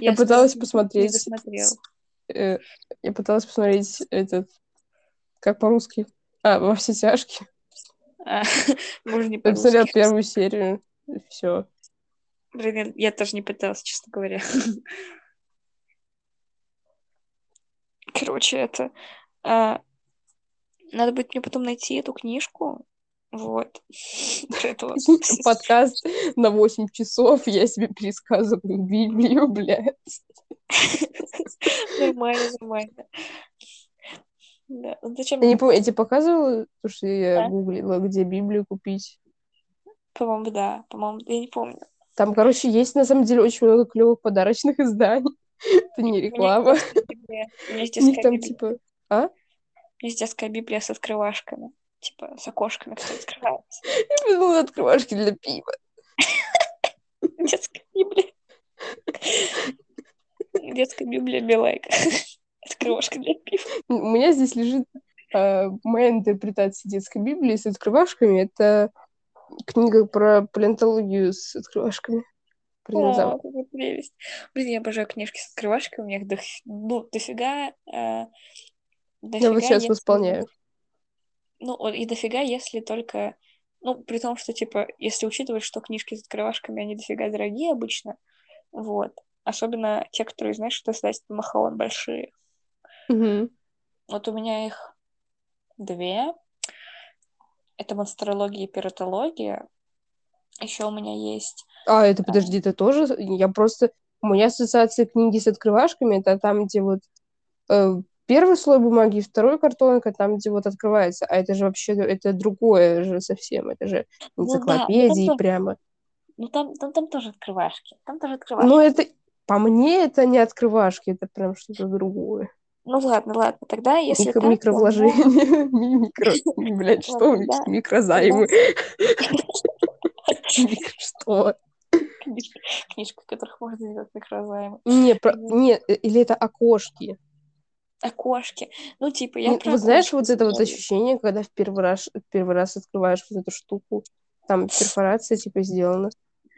[SPEAKER 1] Я
[SPEAKER 2] сказала,
[SPEAKER 1] пыталась посмотреть...
[SPEAKER 2] Не
[SPEAKER 1] э, Я пыталась посмотреть этот... Как по-русски? А, «Во все тяжкие».
[SPEAKER 2] А, Можно не по-русски.
[SPEAKER 1] первую серию. Все.
[SPEAKER 2] Блин, я, тоже не пыталась, честно говоря. Короче, это... а, надо будет мне потом найти эту книжку. Вот.
[SPEAKER 1] Подкаст на 8 часов. Я себе пересказываю Библию, блядь.
[SPEAKER 2] Нормально, нормально. Да, ну зачем?
[SPEAKER 1] Я не помню, я тебе показывала, то, что я
[SPEAKER 2] А?
[SPEAKER 1] гуглила, где Библию купить.
[SPEAKER 2] По-моему, да. По-моему, я не помню.
[SPEAKER 1] Там, короче, есть на самом деле очень много клевых подарочных изданий. Это не реклама.
[SPEAKER 2] У
[SPEAKER 1] них там типа... А?
[SPEAKER 2] Есть детская Библия с открывашками. Типа, с окошками, которые открываются.
[SPEAKER 1] Я подумала, открывашки для пива.
[SPEAKER 2] Детская Библия. Детская Библия Белайка. Открывашка для пива.
[SPEAKER 1] У меня здесь лежит э, моя интерпретация детской Библии с открывашками. Это книга про палеонтологию с открывашками.
[SPEAKER 2] О, какая прелесть. Блин, я обожаю книжки с открывашками. У меня их до, ну, дофига... э,
[SPEAKER 1] Я вот
[SPEAKER 2] дофига,
[SPEAKER 1] сейчас
[SPEAKER 2] если-
[SPEAKER 1] восполняю.
[SPEAKER 2] Ну, и дофига, если только... Ну, при том, что, типа, если учитывать, что книжки с открывашками, они дофига дорогие обычно, вот. Особенно те, которые, знаешь, что издательство Махаон большие.
[SPEAKER 1] Мгм.
[SPEAKER 2] Вот у меня их две. Это монстрология и пиратология. Еще у меня есть...
[SPEAKER 1] А, это, подожди, это тоже... Я просто... У меня ассоциация книги с открывашками, это там, где вот э, первый слой бумаги и второй картонка, там, где вот открывается. А это же вообще, это другое же совсем. Это же
[SPEAKER 2] Ну да,
[SPEAKER 1] энциклопедии
[SPEAKER 2] ну
[SPEAKER 1] прямо.
[SPEAKER 2] Ну, там, там, там тоже открывашки. Там тоже открывашки.
[SPEAKER 1] Ну, это... По мне это не открывашки, это прям что-то другое.
[SPEAKER 2] Ну, ладно, ладно. Тогда, если
[SPEAKER 1] Микро-
[SPEAKER 2] так, то у меня-
[SPEAKER 1] микровложения. Ми- Микро... Блядь, что? Микрозаймы. Микро- Что?
[SPEAKER 2] Книжка, в которых можно сделать микрозаймы.
[SPEAKER 1] Не, не, э, или это окошки.
[SPEAKER 2] Окошки. Ну, типа, я
[SPEAKER 1] вот знаешь, вот это вот ощущение, когда в первый раз, первый раз открываешь вот эту штуку, там перфорация типа сделана.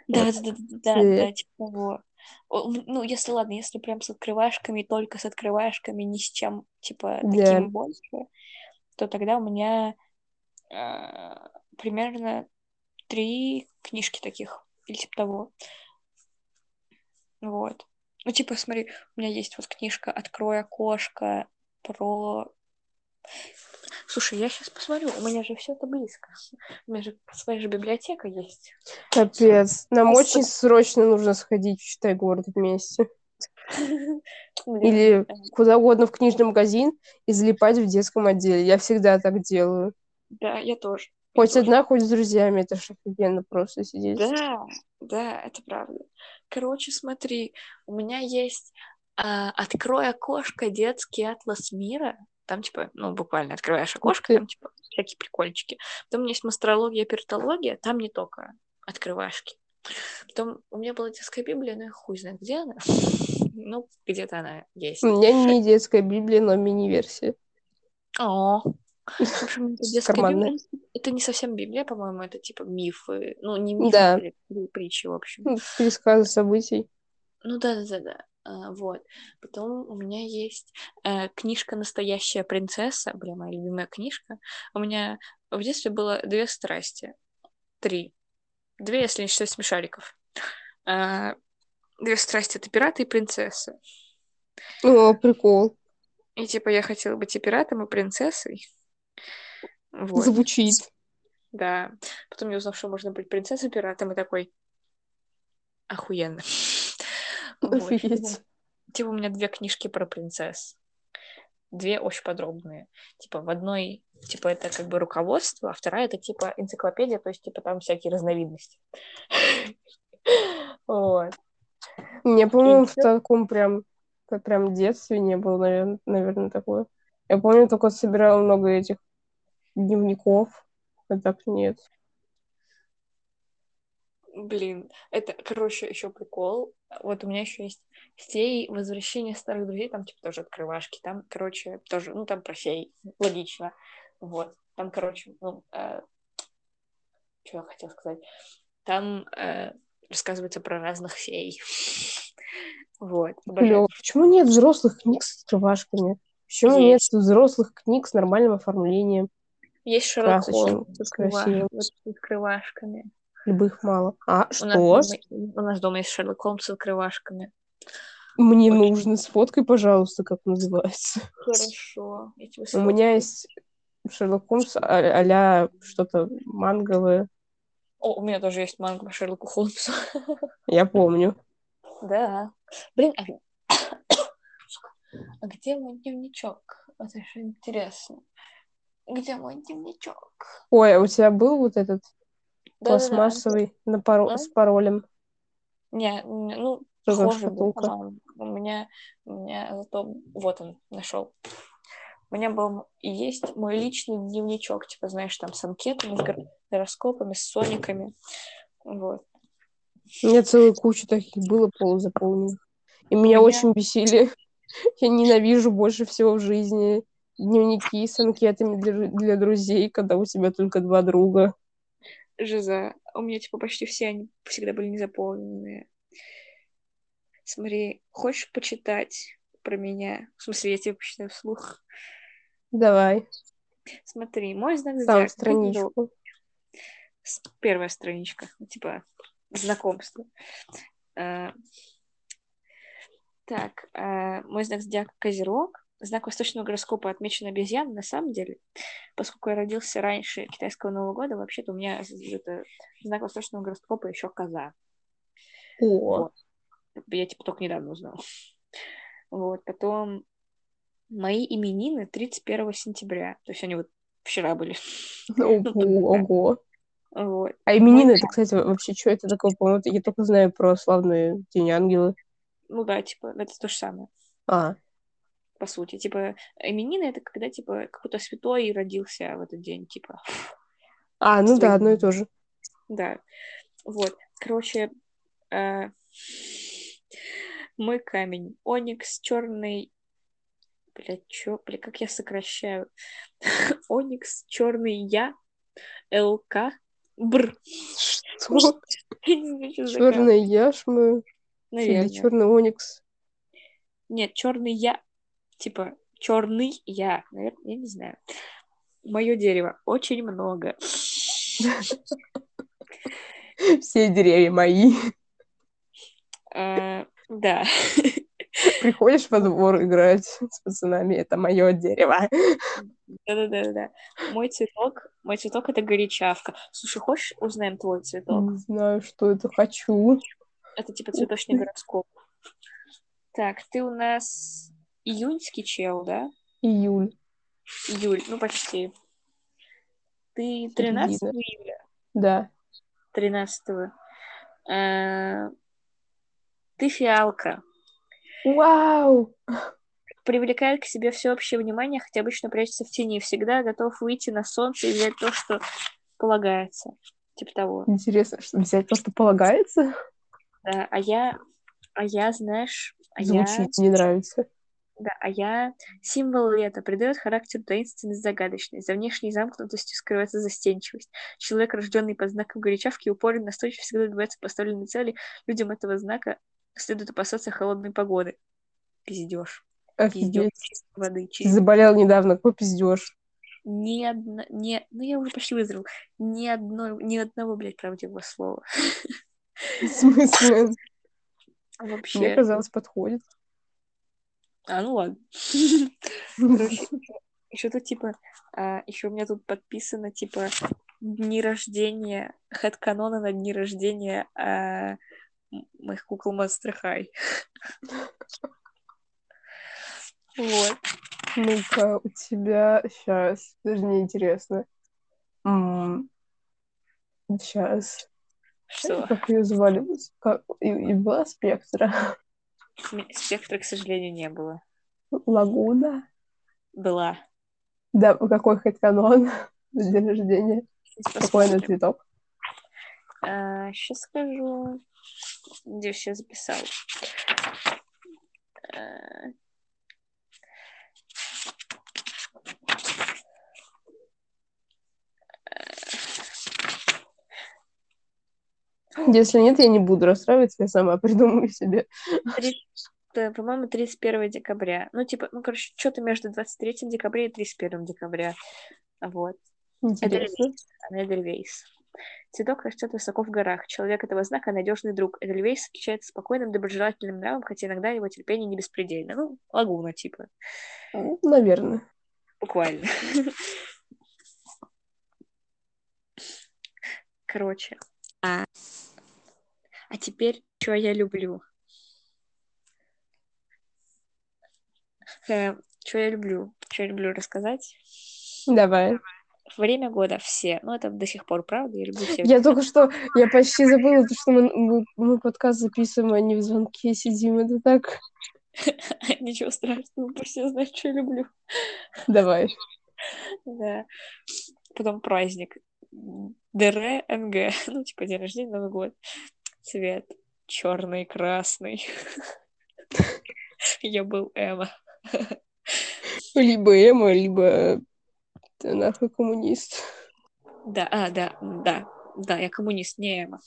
[SPEAKER 2] Да, да, да, да,
[SPEAKER 1] Э.
[SPEAKER 2] да, типа того. Ну, если, ладно, если прям с открывашками, только с открывашками, ни с чем, типа, таким больше, то тогда у меня а, примерно три книжки таких, или типа того. Вот. Ну, типа, смотри, у меня есть вот книжка «Открой окошко» про... Слушай, я сейчас посмотрю, у меня же все это близко. У меня же своя же библиотека есть.
[SPEAKER 1] Капец. Нам
[SPEAKER 2] Просто-
[SPEAKER 1] очень срочно нужно сходить в Читай город вместе. Или куда угодно в книжный магазин и залипать в детском отделе. Я всегда так делаю.
[SPEAKER 2] Да, я тоже. я
[SPEAKER 1] Хоть
[SPEAKER 2] тоже.
[SPEAKER 1] одна, хоть с друзьями. Это ж офигенно просто сидеть.
[SPEAKER 2] Да, да, это правда. Короче, смотри, у меня есть а, «Открой окошко. Детский атлас мира». Там, типа, ну, буквально открываешь окошко, там, типа, всякие прикольчики. Потом у меня есть мастрология, пертология, там не только открывашки. Потом у меня была детская библия, но я хуй знает, где она. Ну, где-то она есть.
[SPEAKER 1] У меня не детская Библия, но мини-версия.
[SPEAKER 2] О, в общем, это детская
[SPEAKER 1] Карманная.
[SPEAKER 2] библия. Это не совсем библия, по-моему, это типа мифы. Ну, не мифы,
[SPEAKER 1] Да.
[SPEAKER 2] при- притчи, в общем.
[SPEAKER 1] Ну, Пересказы событий.
[SPEAKER 2] Ну да, да, да, да. А, вот. Потом у меня есть э, книжка Настоящая принцесса. Бля, моя любимая книжка. У меня в детстве было две страсти. Три. Две, если не считать смешариков. А, две страсти это пираты и принцесса.
[SPEAKER 1] О, прикол.
[SPEAKER 2] И типа я хотела быть и пиратом, и принцессой. Вот.
[SPEAKER 1] Звучит.
[SPEAKER 2] Да. Потом я узнала, что можно быть принцессой пиратом, и такой охуенно. Вот.
[SPEAKER 1] Офигеть.
[SPEAKER 2] Типа у меня две книжки про принцесс. Две очень подробные. Типа в одной, типа это как бы руководство, а вторая это типа энциклопедия, то есть типа там всякие разновидности. Вот.
[SPEAKER 1] Не, по-моему, в таком прям, прям детстве не было, наверное, наверное, такое. Я помню, только собирала много этих дневников, а так нет.
[SPEAKER 2] Блин, это, короче, еще прикол. Вот у меня еще есть феи, возвращение старых друзей, там, типа, тоже открывашки. Там, короче, тоже, ну, там про фей, логично. Вот. Там, короче, ну, э, что я хотела сказать? Там э, рассказывается про разных фей. Вот.
[SPEAKER 1] Клёво. Почему нет взрослых книг с открывашками? Почему
[SPEAKER 2] Есть.
[SPEAKER 1] нет взрослых книг с нормальным оформлением?
[SPEAKER 2] Есть Шерлок вот с открывашками.
[SPEAKER 1] Либо их мало. А,
[SPEAKER 2] У
[SPEAKER 1] что?
[SPEAKER 2] нас, дома, у нас дома есть Шерлок Холмс с открывашками.
[SPEAKER 1] Мне
[SPEAKER 2] Очень.
[SPEAKER 1] нужно. Сфоткай, пожалуйста, как называется.
[SPEAKER 2] Хорошо.
[SPEAKER 1] У меня есть Шерлок Холмс а-ля что-то манговое.
[SPEAKER 2] О, у меня тоже есть манга по Шерлоку Холмсу.
[SPEAKER 1] Я помню.
[SPEAKER 2] Да. Блин, а... А где мой дневничок? Это же интересно. Где мой дневничок?
[SPEAKER 1] Ой, а у тебя был вот этот Пластмассовый на паро-
[SPEAKER 2] А?
[SPEAKER 1] с паролем?
[SPEAKER 2] Не, не, ну,
[SPEAKER 1] Что
[SPEAKER 2] похоже был. У меня, у меня зато... Вот он, нашел. У меня был и есть мой личный дневничок, типа, знаешь, там с анкетами, с гор- гороскопами, с сониками. Вот.
[SPEAKER 1] У меня целая куча таких было полузаполненных. И меня
[SPEAKER 2] меня-
[SPEAKER 1] очень бесили. Я ненавижу больше всего в жизни дневники с анкетами для, для друзей, когда у тебя только два друга.
[SPEAKER 2] Жиза. У меня, типа, почти все они всегда были незаполненные. Смотри, хочешь почитать про меня? В смысле, я тебе почитаю вслух.
[SPEAKER 1] Давай,
[SPEAKER 2] Смотри, мой знак
[SPEAKER 1] там
[SPEAKER 2] зодиака.
[SPEAKER 1] страничку.
[SPEAKER 2] С- Первая страничка, типа, знакомство. Э, Так, э, мой знак зодиака Козерог. Знак восточного гороскопа отмечен обезьян. На самом деле, поскольку я родился раньше китайского Нового года, вообще-то у меня это, знак восточного гороскопа еще коза.
[SPEAKER 1] О,
[SPEAKER 2] Вот. Я типа только недавно узнала. Вот, потом мои именины 31 сентября. То есть они вот вчера были.
[SPEAKER 1] ого, ого.
[SPEAKER 2] Вот.
[SPEAKER 1] А именины, это, кстати, вообще что это такое? По-моему, я только знаю про славные День Ангела.
[SPEAKER 2] Ну да, типа, это то же самое,
[SPEAKER 1] А,
[SPEAKER 2] по сути. Типа, именины это когда, типа, какой-то святой родился в этот день, типа.
[SPEAKER 1] а ну да,
[SPEAKER 2] Свои
[SPEAKER 1] одно и то же.
[SPEAKER 2] Да. Вот. Короче, э, мой камень. Оникс черный. Блять, чё? Бля, как я сокращаю? Оникс черный я. ЛК. Бр.
[SPEAKER 1] Что? Черные яшмы или
[SPEAKER 2] Наверное.
[SPEAKER 1] черный оникс?
[SPEAKER 2] Нет, черный я. Типа, черный я. Наверное, я не знаю. Мое дерево. Очень много.
[SPEAKER 1] Все деревья мои.
[SPEAKER 2] Э, Да.
[SPEAKER 1] Приходишь во двор играть с пацанами, это мое дерево.
[SPEAKER 2] Да-да-да-да. Мой цветок, мой цветок это горячавка. Слушай, хочешь узнаем твой цветок?
[SPEAKER 1] Не знаю, что это хочу.
[SPEAKER 2] Это типа цветочный гороскоп. Так, ты у нас июньский чел, да?
[SPEAKER 1] Июль.
[SPEAKER 2] Июль, ну почти. Ты 13
[SPEAKER 1] Середина.
[SPEAKER 2] июля?
[SPEAKER 1] Да.
[SPEAKER 2] 13 Ты фиалка.
[SPEAKER 1] Вау!
[SPEAKER 2] Привлекает к себе всеобщее внимание, хотя обычно прячется в тени и всегда готов выйти на солнце и взять то, что полагается. Типа того.
[SPEAKER 1] Интересно, что взять то, что полагается,
[SPEAKER 2] Да, а я, а я, знаешь, а я,
[SPEAKER 1] звучит, не нравится.
[SPEAKER 2] Да, а я символ лета придает характер таинственность, загадочность. За внешней замкнутостью скрывается застенчивость. Человек, рожденный под знаком горячавки, упорен, настойчив, всегда добивается поставленной цели. Людям этого знака следует опасаться холодной погоды. Пиздеж. Пиздеж чистой воды. Чистой
[SPEAKER 1] заболел недавно, какой пиздеж.
[SPEAKER 2] ни одно, не, ну я уже почти выздоровел, ни одной, ни одного, блядь, правдивого слова.
[SPEAKER 1] В смысле? Мне
[SPEAKER 2] Вообще.
[SPEAKER 1] казалось, подходит.
[SPEAKER 2] А, ну ладно. Короче, еще тут, типа, еще у меня тут подписано, типа, дни рождения, хэт-канона на дни рождения а, моих кукол Monster High. Вот.
[SPEAKER 1] Ну-ка, у тебя сейчас, даже мне интересно. Сейчас.
[SPEAKER 2] Что?
[SPEAKER 1] Как ее звали? Как... И, и была Спектра.
[SPEAKER 2] Спектра, к сожалению, не было.
[SPEAKER 1] Лагуна.
[SPEAKER 2] Была.
[SPEAKER 1] Да, какой хоть канон на день рождения? Какой она цветок?
[SPEAKER 2] сейчас скажу. Где все записал? А,
[SPEAKER 1] Если нет, я не буду расстраиваться, я сама придумаю себе.
[SPEAKER 2] По-моему, 31 декабря. Ну, типа, ну, короче, что-то между 23 декабря и 31 декабря. Вот.
[SPEAKER 1] Интересно.
[SPEAKER 2] Эдельвейс. Цветок растет высоко в горах. Человек этого знака — надежный друг. Эдельвейс отличается спокойным, доброжелательным нравом, хотя иногда его терпение не беспредельно. Ну, лагуна, типа.
[SPEAKER 1] Наверное.
[SPEAKER 2] Буквально. Короче. А, а теперь, что я люблю? Э, что я люблю? Что я люблю рассказать?
[SPEAKER 1] Давай.
[SPEAKER 2] Время года все. Ну, это до сих пор правда. Я люблю все.
[SPEAKER 1] Я только что, я почти забыла, то, что мы, мы, мы подкаст записываем, а не в звонке сидим. Это так...
[SPEAKER 2] Ничего страшного, пусть я знаю, что я люблю.
[SPEAKER 1] Давай.
[SPEAKER 2] Да. Потом праздник. ДР НГ. Ну, типа день рождения, Новый год. Цвет черный, красный. Я был Эма.
[SPEAKER 1] Либо Эма, либо ты нахуй коммунист.
[SPEAKER 2] Да, а, да, да, да, я коммунист, не Эма.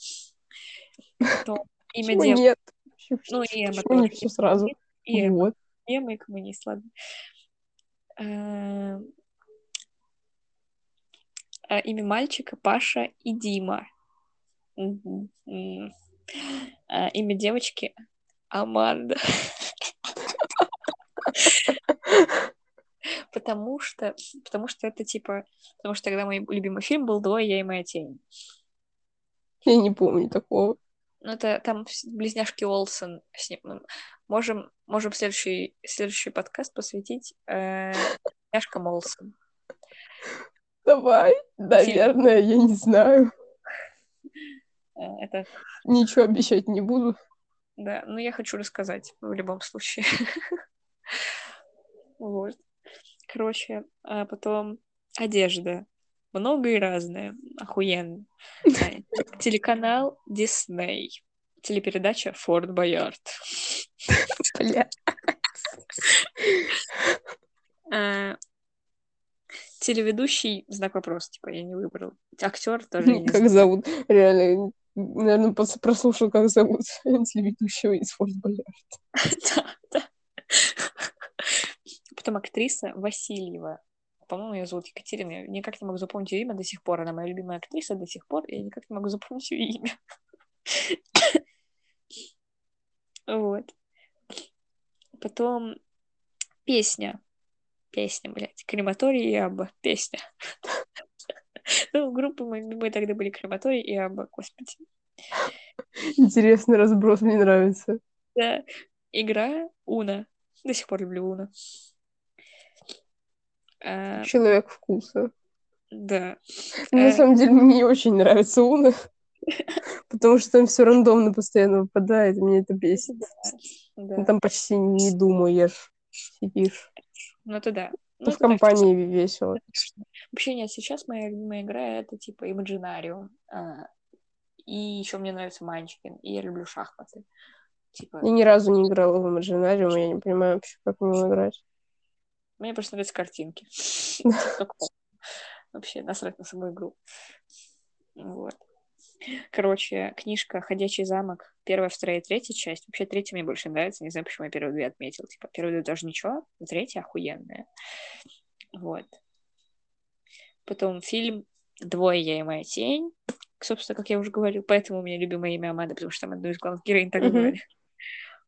[SPEAKER 1] Но имя дев... нет?
[SPEAKER 2] Ну, и Эма
[SPEAKER 1] тоже. не все сразу?
[SPEAKER 2] И Эма. Вот. Эма и коммунист, ладно. Э, а, имя мальчика Паша и Дима. Имя девочки Аманда. Потому что, потому что это типа, потому что когда мой любимый фильм был «Двое, я и моя тень».
[SPEAKER 1] Я не помню такого.
[SPEAKER 2] Ну, это там близняшки Олсен с ним. Можем, можем следующий, следующий подкаст посвятить э, близняшкам Олсен.
[SPEAKER 1] Давай, наверное, я не знаю.
[SPEAKER 2] Э, это...
[SPEAKER 1] Ничего обещать не буду.
[SPEAKER 2] Да, но я хочу рассказать в любом случае. Вот. Короче, а потом одежда. Много и разное. Охуенно. Телеканал Дисней. Телепередача Форт Боярд. Бля. А, телеведущий, знак вопроса, типа, я не выбрал. Актер тоже не
[SPEAKER 1] Как зовут? Реально, наверное, прослушал, как зовут телеведущего из Форт Боярд.
[SPEAKER 2] Да, да. Потом актриса Васильева. По-моему, ее зовут Екатерина. Я никак не могу запомнить ее имя до сих пор. Она моя любимая актриса до сих пор. Я никак не могу запомнить ее имя. Вот. Потом песня. Песня, блядь. Крематорий и Абба. Песня. Ну, группы мы, тогда были Крематорий и Абба, господи.
[SPEAKER 1] Интересный разброс, мне нравится.
[SPEAKER 2] Да. Игра Уна. До сих пор люблю Уна.
[SPEAKER 1] А... Человек вкуса.
[SPEAKER 2] Да.
[SPEAKER 1] На а... самом деле, мне не очень нравится Уна. Потому что там все рандомно постоянно выпадает, мне это бесит. Да, да. Там почти не думаешь, сидишь.
[SPEAKER 2] Ну это да.
[SPEAKER 1] Ну, в компании так, весело.
[SPEAKER 2] Вообще нет, сейчас моя любимая игра это типа Imaginarium. А, и еще мне нравится Манчкин, и я люблю шахматы.
[SPEAKER 1] Типа... Я ни разу не играла в Imaginarium, я не понимаю вообще, как в него играть.
[SPEAKER 2] Мне просто нравятся картинки. Вообще, насрать на саму игру. Вот. Короче, книжка «Ходячий замок», первая, вторая и третья часть. Вообще, третья мне больше нравится. Не знаю, почему я первые две отметил. Типа, первые две даже ничего, а третья охуенная. Вот. Потом фильм «Двое, я и моя тень». Собственно, как я уже говорил, поэтому у меня любимое имя Амада, потому что там одну из главных героинь так mm-hmm.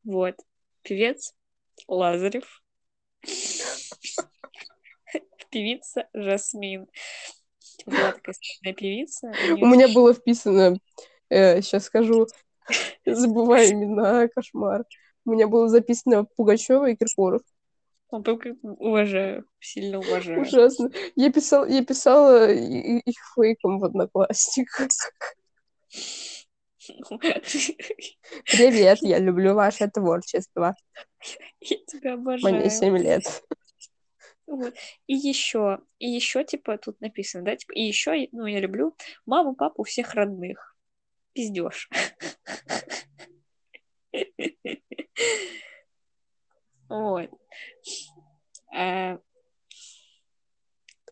[SPEAKER 2] Вот. Певец Лазарев. Певица Жасмин была такая странная певица.
[SPEAKER 1] У меня было вписано, э, сейчас скажу, забываю имена, кошмар. У меня было записано Пугачева и Киркоров.
[SPEAKER 2] Он только уважаю, сильно уважаю.
[SPEAKER 1] Ужасно. Я, писал, я писала их фейком в Одноклассниках. Привет, я люблю ваше творчество.
[SPEAKER 2] Я тебя обожаю.
[SPEAKER 1] Мне семь лет.
[SPEAKER 2] И еще, и еще, типа, тут написано, да, типа, и еще, ну, я люблю маму, папу, всех родных. пиздеж. Вот. А,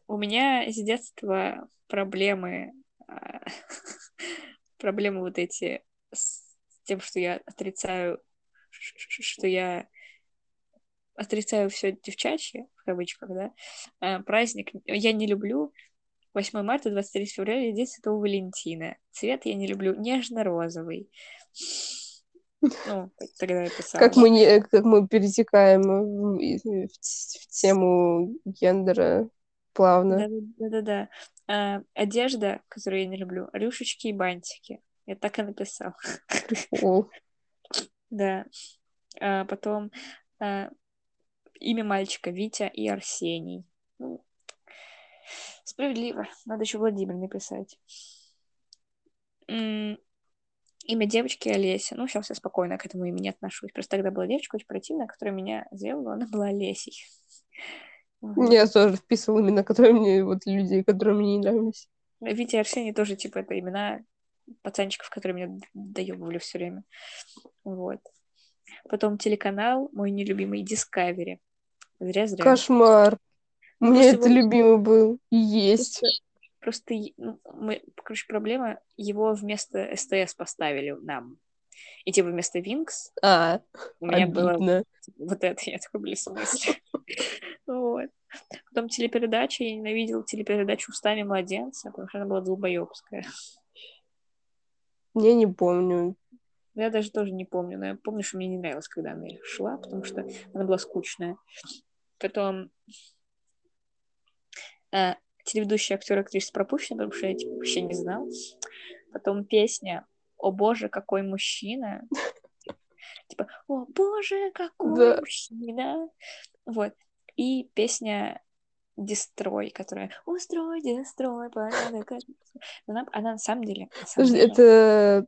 [SPEAKER 2] у меня с детства проблемы, а, проблемы вот эти с тем, что я отрицаю, что я отрицаю все девчачье, в кавычках, да, а, праздник я не люблю 8 марта, 23 февраля, День Святого Валентина. Цвет я не люблю нежно-розовый. Ну, тогда я писала.
[SPEAKER 1] Как мы, не, как мы перетекаем в, в, в тему гендера плавно.
[SPEAKER 2] Да-да-да. А, одежда, которую я не люблю, рюшечки и бантики. Я так и написал.
[SPEAKER 1] Прикол.
[SPEAKER 2] Да. А потом а, имя мальчика Витя и Арсений. Ну, справедливо. Надо еще Владимир написать. М- имя девочки Олеся. Ну, сейчас я спокойно к этому имени отношусь. Просто тогда была девочка очень противная, которая меня сделала, она была Олесей.
[SPEAKER 1] Я тоже вписывала имена, которые мне, вот людей, которые мне не нравились.
[SPEAKER 2] Витя и Арсений тоже, типа, это имена пацанчиков, которые меня доебывали все время. Вот. Потом телеканал, мой нелюбимый Discovery. Зря-зря.
[SPEAKER 1] Кошмар. У меня это его... любимый был. И есть.
[SPEAKER 2] Просто, просто ну, мы, короче, проблема, его вместо СТС поставили нам. И типа вместо Винкс
[SPEAKER 1] а,
[SPEAKER 2] у меня обидно. было вот это. Я такой, блин, смысле? Вот. Потом телепередача. Я ненавидела телепередачу «Устами младенца», потому что она была долбоебская.
[SPEAKER 1] Я не помню.
[SPEAKER 2] Я даже тоже не помню, но я помню, что мне не нравилось, когда она шла, потому что она была скучная. Потом э, телеведущий актер актриса пропущена, потому что я типа, вообще не знал. Потом песня «О боже, какой мужчина!» Типа «О боже, какой мужчина!» Вот. И песня Дестрой, которая «Устрой, дестрой, порядок». Она, она на самом деле... На самом
[SPEAKER 1] деле... Это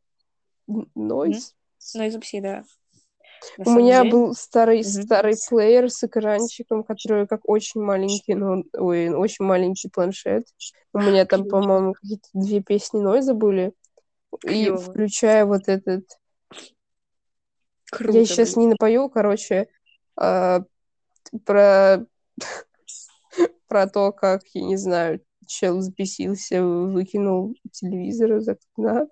[SPEAKER 1] Нойз?
[SPEAKER 2] Нойз Пси, да.
[SPEAKER 1] У меня деле... был старый mm-hmm. старый плеер с экранчиком, который как очень маленький, но ой, очень маленький планшет. У меня там, по-моему, какие-то две песни Нойза были. Клёво. И включая вот этот. Круто, Я сейчас блин. не напою, короче, а, про про то, как, я не знаю, чел взбесился, выкинул телевизор из окна.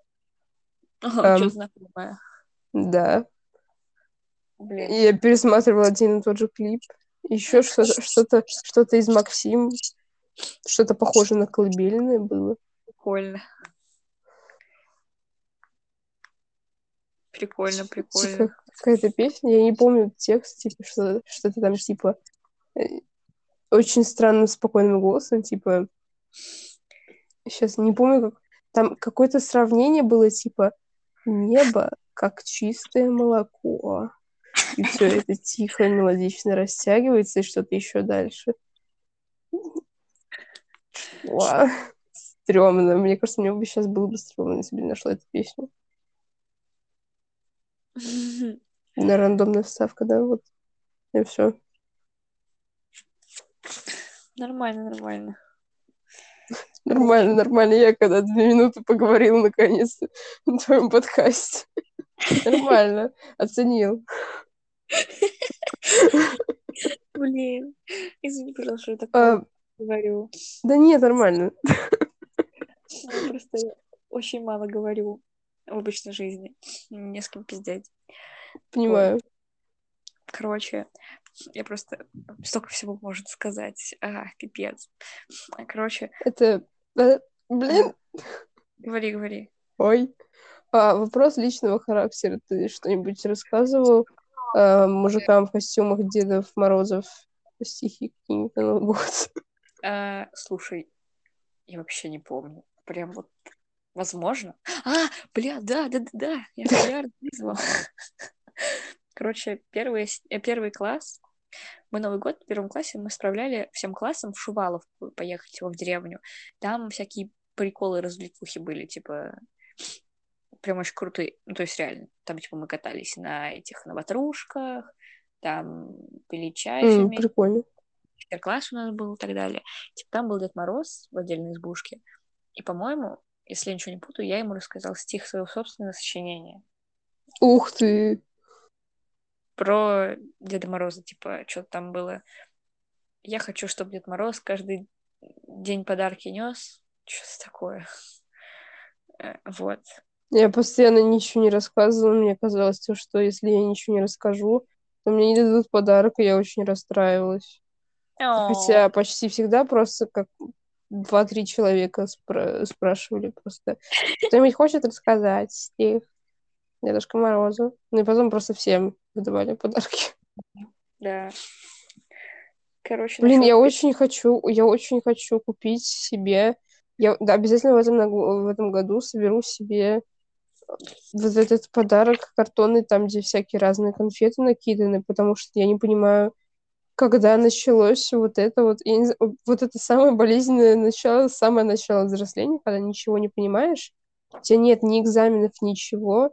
[SPEAKER 2] Ага, что знакомое.
[SPEAKER 1] Да. Блин. Я пересматривала один и тот же клип. Еще что-то, что-то, что-то из Максим, что-то похожее на колыбельное было.
[SPEAKER 2] Прикольно. Прикольно, прикольно.
[SPEAKER 1] Типа, какая-то песня, я не помню текст, типа, что, что-то там, типа, э, очень странным, спокойным голосом, типа, сейчас не помню, как, там какое-то сравнение было, типа, небо, как чистое молоко. И все это тихо, мелодично растягивается, и что-то еще дальше. Вау. Стремно. Мне кажется, мне бы сейчас было бы стрёмно, если бы не нашла эту песню. На рандомная вставка, да, вот. И все.
[SPEAKER 2] Нормально, нормально.
[SPEAKER 1] Нормально, нормально. Я когда две минуты поговорила наконец-то на твоем подкасте. Нормально. Оценил.
[SPEAKER 2] Блин. Извини, пожалуйста, я такое а, говорю.
[SPEAKER 1] Да нет, нормально.
[SPEAKER 2] Я просто очень мало говорю в обычной жизни. Не с кем пиздеть.
[SPEAKER 1] Понимаю.
[SPEAKER 2] Короче, я просто столько всего может сказать. А, пипец. Короче.
[SPEAKER 1] Это... Э, блин.
[SPEAKER 2] Говори, говори.
[SPEAKER 1] Ой. А, вопрос личного характера. Ты что-нибудь рассказывал а, мужикам в костюмах Дедов Морозов стихи какие-нибудь на год?
[SPEAKER 2] А, слушай, я вообще не помню. Прям вот возможно. А, бля, да, да, да, да. Я, я рассказывала. Короче, первый, первый класс, мы Новый год в первом классе мы справляли всем классом в Шуваловку поехать его в деревню. Там всякие приколы, развлекухи были, типа, прям очень крутые. Ну, то есть реально, там, типа, мы катались на этих, на ватрушках, там пили чай
[SPEAKER 1] mm, вместе. Прикольно.
[SPEAKER 2] Мастер-класс у нас был и так далее. Типа, там был Дед Мороз в отдельной избушке. И, по-моему, если я ничего не путаю, я ему рассказал стих своего собственного сочинения.
[SPEAKER 1] Ух ты!
[SPEAKER 2] Про Деда Мороза, типа, что-то там было. Я хочу, чтобы Дед Мороз каждый день подарки нес. Что-то такое. Э, вот.
[SPEAKER 1] Я постоянно ничего не рассказывала. Мне казалось, то, что если я ничего не расскажу, то мне не дадут подарок, и я очень расстраивалась. Хотя почти всегда просто как два-три человека спра- спрашивали просто, кто-нибудь хочет рассказать стих Дедушка Морозу. Ну и потом просто всем выдавали подарки.
[SPEAKER 2] Да. Короче,
[SPEAKER 1] Блин, я очень хочу, я очень хочу купить себе, я да, обязательно в этом, в этом году соберу себе вот этот подарок картонный, там, где всякие разные конфеты накиданы, потому что я не понимаю, когда началось вот это вот, я не знаю, вот это самое болезненное начало, самое начало взросления, когда ничего не понимаешь, у тебя нет ни экзаменов, ничего,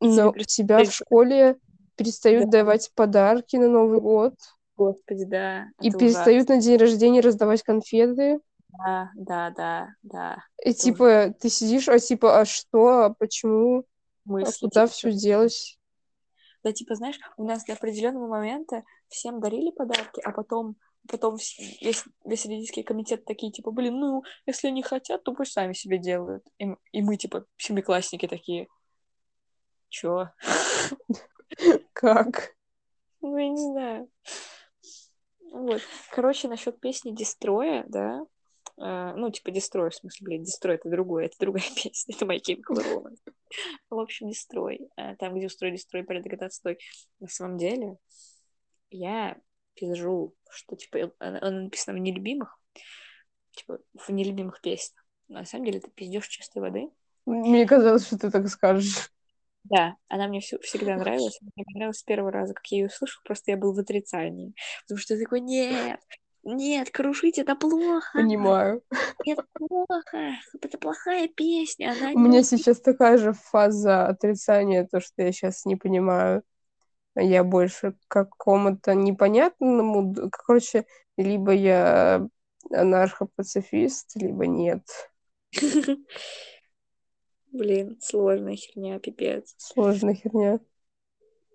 [SPEAKER 1] но у тебя в школе перестают да. давать подарки на Новый год.
[SPEAKER 2] Господи, да.
[SPEAKER 1] И перестают ужасно. на день рождения раздавать конфеты.
[SPEAKER 2] Да, да, да, да.
[SPEAKER 1] И это типа ужасно. ты сидишь, а типа, а что, а почему, Мысли, а куда типа, все делось?
[SPEAKER 2] Да, типа, знаешь, у нас до определенного момента всем дарили подарки, а потом потом весь, весь родительский комитет такие, типа, блин, ну, если они хотят, то пусть сами себе делают. И, и мы, типа, семиклассники такие, чё?
[SPEAKER 1] Как?
[SPEAKER 2] Ну, я не знаю. Вот. Короче, насчет песни Дестроя, да, Uh, ну, типа, Дестрой, в смысле, блин, Дестрой — это другое, это другая песня, это My Chemical Romance. В общем, Дестрой. Uh, там, где устроили Дестрой, порядок отстой. На самом деле, я пизжу, что, типа, она написана в нелюбимых, типа, в нелюбимых песнях. Но на самом деле, это пиздешь чистой воды.
[SPEAKER 1] Мне казалось, что ты так скажешь.
[SPEAKER 2] Да, она мне всю, всегда нравилась. Мне понравилась с первого раза, как я ее услышала, просто я был в отрицании. Потому что я такой, нет, нет, крушить это плохо.
[SPEAKER 1] Понимаю.
[SPEAKER 2] Это плохо. Это плохая песня. Она
[SPEAKER 1] У не... меня сейчас такая же фаза отрицания, то, что я сейчас не понимаю. Я больше к какому-то непонятному... Короче, либо я анархопацифист, либо нет.
[SPEAKER 2] Блин, сложная херня, пипец.
[SPEAKER 1] Сложная херня.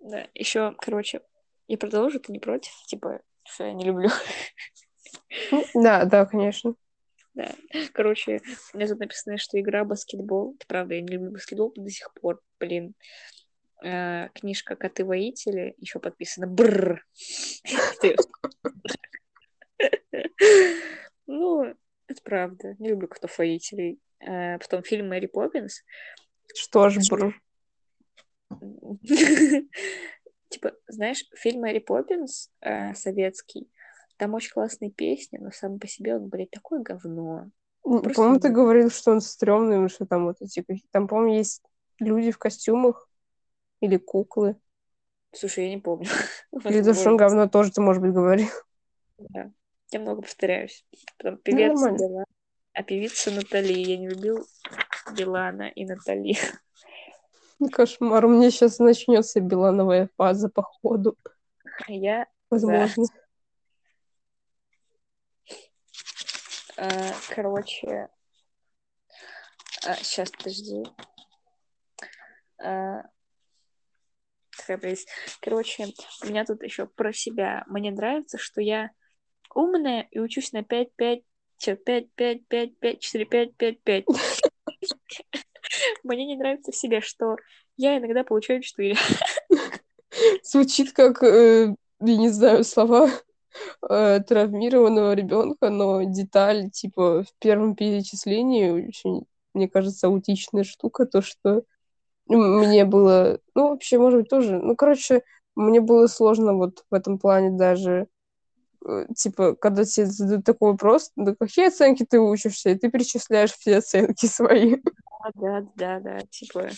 [SPEAKER 2] Да, еще, короче, я продолжу, ты не против? Типа, что я не люблю.
[SPEAKER 1] Да, да, конечно.
[SPEAKER 2] Да. Короче, у меня тут написано, что игра баскетбол. Это правда, я не люблю баскетбол до сих пор, блин. Э, книжка Коты-воители еще подписана. Бррр. Ну, это правда. Не люблю котов-воителей. Э, потом фильм Мэри Поппинс.
[SPEAKER 1] Что ж, бррр.
[SPEAKER 2] Типа, знаешь, фильм Мэри Поппинс э, советский, там очень классные песни, но сам по себе он, блядь, такое говно.
[SPEAKER 1] По-моему, ты говорил, что он стрёмный, что там вот эти... Там, по-моему, есть люди в костюмах или куклы.
[SPEAKER 2] Слушай, я не помню.
[SPEAKER 1] Или то, что он говно, тоже ты, может быть, говорил.
[SPEAKER 2] Да. Я много повторяюсь. Потом певец ну, Билан, а певица Натали. Я не любил Билана и Натали.
[SPEAKER 1] Кошмар. У меня сейчас начнется билановая фаза, походу.
[SPEAKER 2] Я...
[SPEAKER 1] Возможно.
[SPEAKER 2] Да. А, короче... А, сейчас, подожди. А, Короче, у меня тут еще про себя. Мне нравится, что я умная и учусь на 5, 5, 5, 5, 5, 5, 4, 5, 5, 5. Мне не нравится в себе, что я иногда получаю 4.
[SPEAKER 1] Звучит как, э, я не знаю, слова э, травмированного ребенка, но деталь, типа, в первом перечислении очень, мне кажется, аутичная штука, то, что мне было, ну, вообще, может быть, тоже, ну, короче, мне было сложно вот в этом плане даже, типа, когда тебе задают такой вопрос, да какие оценки ты учишься, и ты перечисляешь все оценки свои.
[SPEAKER 2] Да, да, да, типа...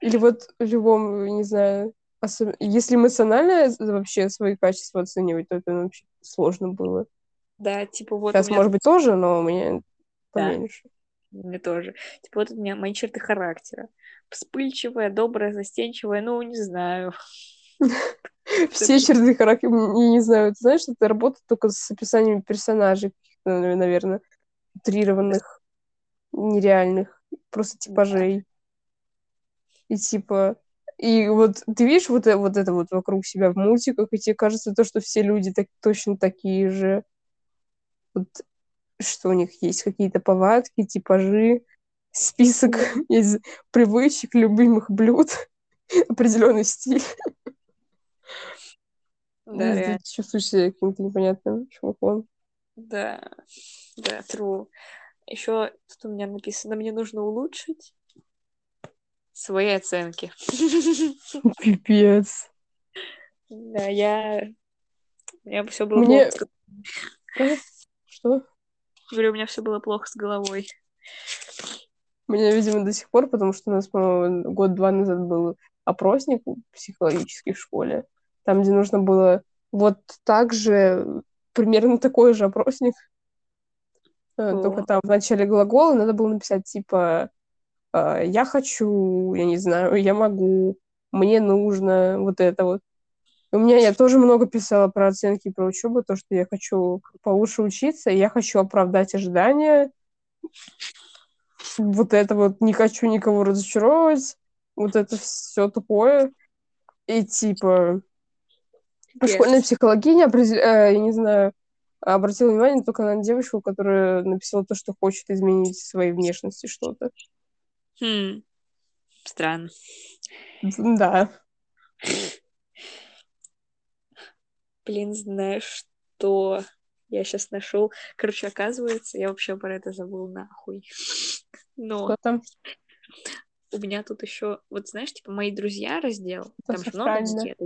[SPEAKER 1] Или вот в любом, не знаю, особ... если эмоционально вообще свои качества оценивать, то это вообще сложно было.
[SPEAKER 2] Да, типа вот...
[SPEAKER 1] Сейчас, может быть, тоже, но мне поменьше.
[SPEAKER 2] Да, мне тоже. Типа вот у меня мои черты характера вспыльчивая, добрая, застенчивая, ну, не знаю.
[SPEAKER 1] Все черты характера, не знаю, ты знаешь, это работает только с описанием персонажей, наверное, утрированных, нереальных. просто типажей. И типа, и вот ты видишь вот, э- вот это вот вокруг себя в мультиках, и тебе кажется то, что все люди так, точно такие же. Вот, что у них есть какие-то повадки, типажи, список из привычек, любимых блюд, определенный стиль.
[SPEAKER 2] Да, реально.
[SPEAKER 1] чувствуешь себя каким-то непонятным чуваком.
[SPEAKER 2] Да, да, true. Еще тут у меня написано, мне нужно улучшить свои оценки.
[SPEAKER 1] Пипец.
[SPEAKER 2] Да, я... У меня все было
[SPEAKER 1] Мне-
[SPEAKER 2] плохо.
[SPEAKER 1] Что?
[SPEAKER 2] Говорю, у меня все было плохо с головой.
[SPEAKER 1] У меня, видимо, до сих пор, потому что у нас, по-моему, год-два назад был опросник психологический в школе, там, где нужно было вот так же, примерно такой же опросник, э,
[SPEAKER 2] О.
[SPEAKER 1] только там в начале глагола надо было написать, типа, э, я хочу, я не знаю, я могу, мне нужно, вот это вот. У меня я тоже много писала про оценки про учебу, то, что я хочу получше учиться, я хочу оправдать ожидания. Вот это вот не хочу никого разочаровывать. Вот это все тупое. И типа
[SPEAKER 2] Пипец.
[SPEAKER 1] школьная психологиня, э, я не знаю, обратила внимание только на девочку, которая написала то, что хочет изменить в своей внешности что-то.
[SPEAKER 2] Хм. Странно.
[SPEAKER 1] Да.
[SPEAKER 2] Блин, знаешь, что я сейчас нашел. Короче, оказывается, я вообще про это забыл нахуй. Но
[SPEAKER 1] Что там?
[SPEAKER 2] у меня тут еще, вот знаешь, типа мои друзья раздел,
[SPEAKER 1] Это
[SPEAKER 2] там же много
[SPEAKER 1] сакрально.
[SPEAKER 2] анкет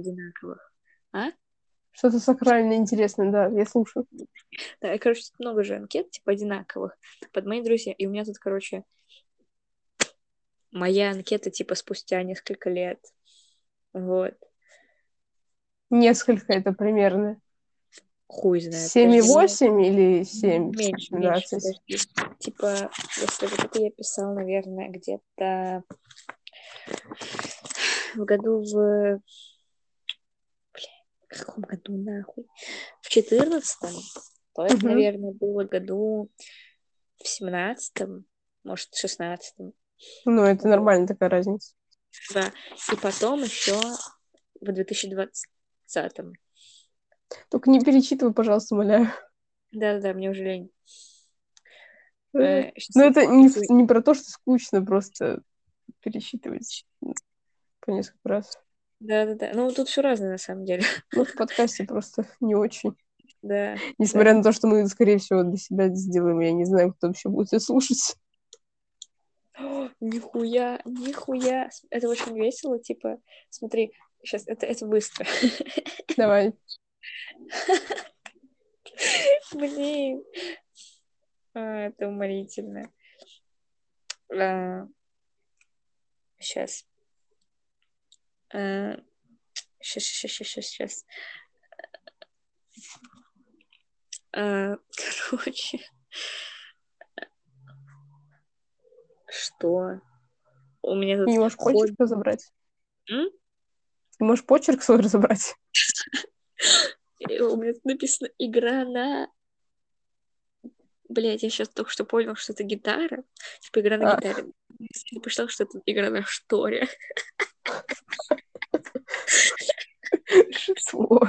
[SPEAKER 2] одинаковых.
[SPEAKER 1] Что-то сакрально интересное, да, я слушаю.
[SPEAKER 2] Да, и, короче, тут много же анкет, типа одинаковых, под мои друзья. И у меня тут, короче, моя анкета, типа, спустя несколько лет. Вот.
[SPEAKER 1] Несколько это примерно.
[SPEAKER 2] Хуй знает.
[SPEAKER 1] 7,8 или 7?
[SPEAKER 2] Меньше, меньше,
[SPEAKER 1] 17?
[SPEAKER 2] подожди. Типа, если вот это я писал, наверное, где-то в году в... Каком году, нахуй? В четырнадцатом, то это,
[SPEAKER 1] Мгм.
[SPEAKER 2] наверное, было году в семнадцатом, может, в шестнадцатом.
[SPEAKER 1] Ну, это нормально такая разница.
[SPEAKER 2] Да. И потом еще в 2020.
[SPEAKER 1] Только не перечитывай, пожалуйста, умоляю.
[SPEAKER 2] Да-да-да, мне уже лень.
[SPEAKER 1] Ну,
[SPEAKER 2] Э, щас
[SPEAKER 1] Ну, это не, не про то, что скучно, просто пересчитывать по несколько раз.
[SPEAKER 2] Да-да-да. Ну, тут все разное, на самом деле.
[SPEAKER 1] Ну, в подкасте просто не очень.
[SPEAKER 2] Да.
[SPEAKER 1] Несмотря на то, что мы, скорее всего, для себя сделаем, я не знаю, кто вообще будет это слушать.
[SPEAKER 2] О, нихуя, нихуя. Это очень весело, типа, смотри, сейчас, это, это быстро.
[SPEAKER 1] Давай.
[SPEAKER 2] Блин. А, это уморительно. Сейчас. Сейчас, сейчас, сейчас, сейчас, сейчас. Короче. Что? У меня тут
[SPEAKER 1] не можешь почерк разобрать?
[SPEAKER 2] М?
[SPEAKER 1] Ты можешь почерк свой разобрать?
[SPEAKER 2] у меня тут написано игра на... Блять, я сейчас только что понял, что это гитара. Типа игра на
[SPEAKER 1] А.
[SPEAKER 2] гитаре. Я посчитал, что это игра на шторе.
[SPEAKER 1] Что?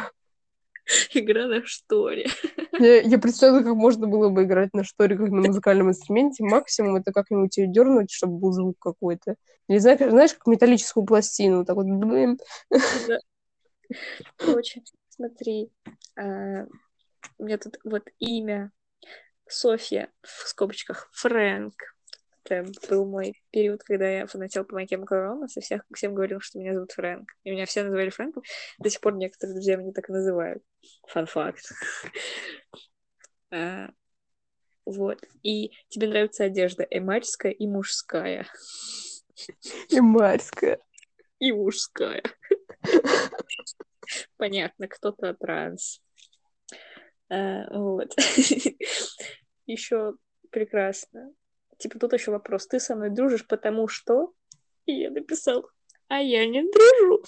[SPEAKER 2] Игра на шторе.
[SPEAKER 1] Я, я представляю, как можно было бы играть на шторе, как на музыкальном инструменте. Максимум это как-нибудь ее дернуть, чтобы был звук какой-то. Не знаю, как- знаешь, как металлическую пластину. Так вот, блин.
[SPEAKER 2] Да. Короче, смотри. а, у меня тут вот имя Софья в скобочках Фрэнк. Это был мой период, когда я фанатела по Chemical Romance, и всех, всем говорил, что меня зовут Фрэнк. И меня все называли Фрэнком. До сих пор некоторые друзья меня так и называют. Фан факт. А, Вот. И тебе нравится одежда эмарская и мужская.
[SPEAKER 1] И марская.
[SPEAKER 2] И мужская. Понятно, кто-то транс. А, вот. Еще прекрасно. Типа тут еще вопрос. Ты со мной дружишь, потому что... И я написал, а я не дружу.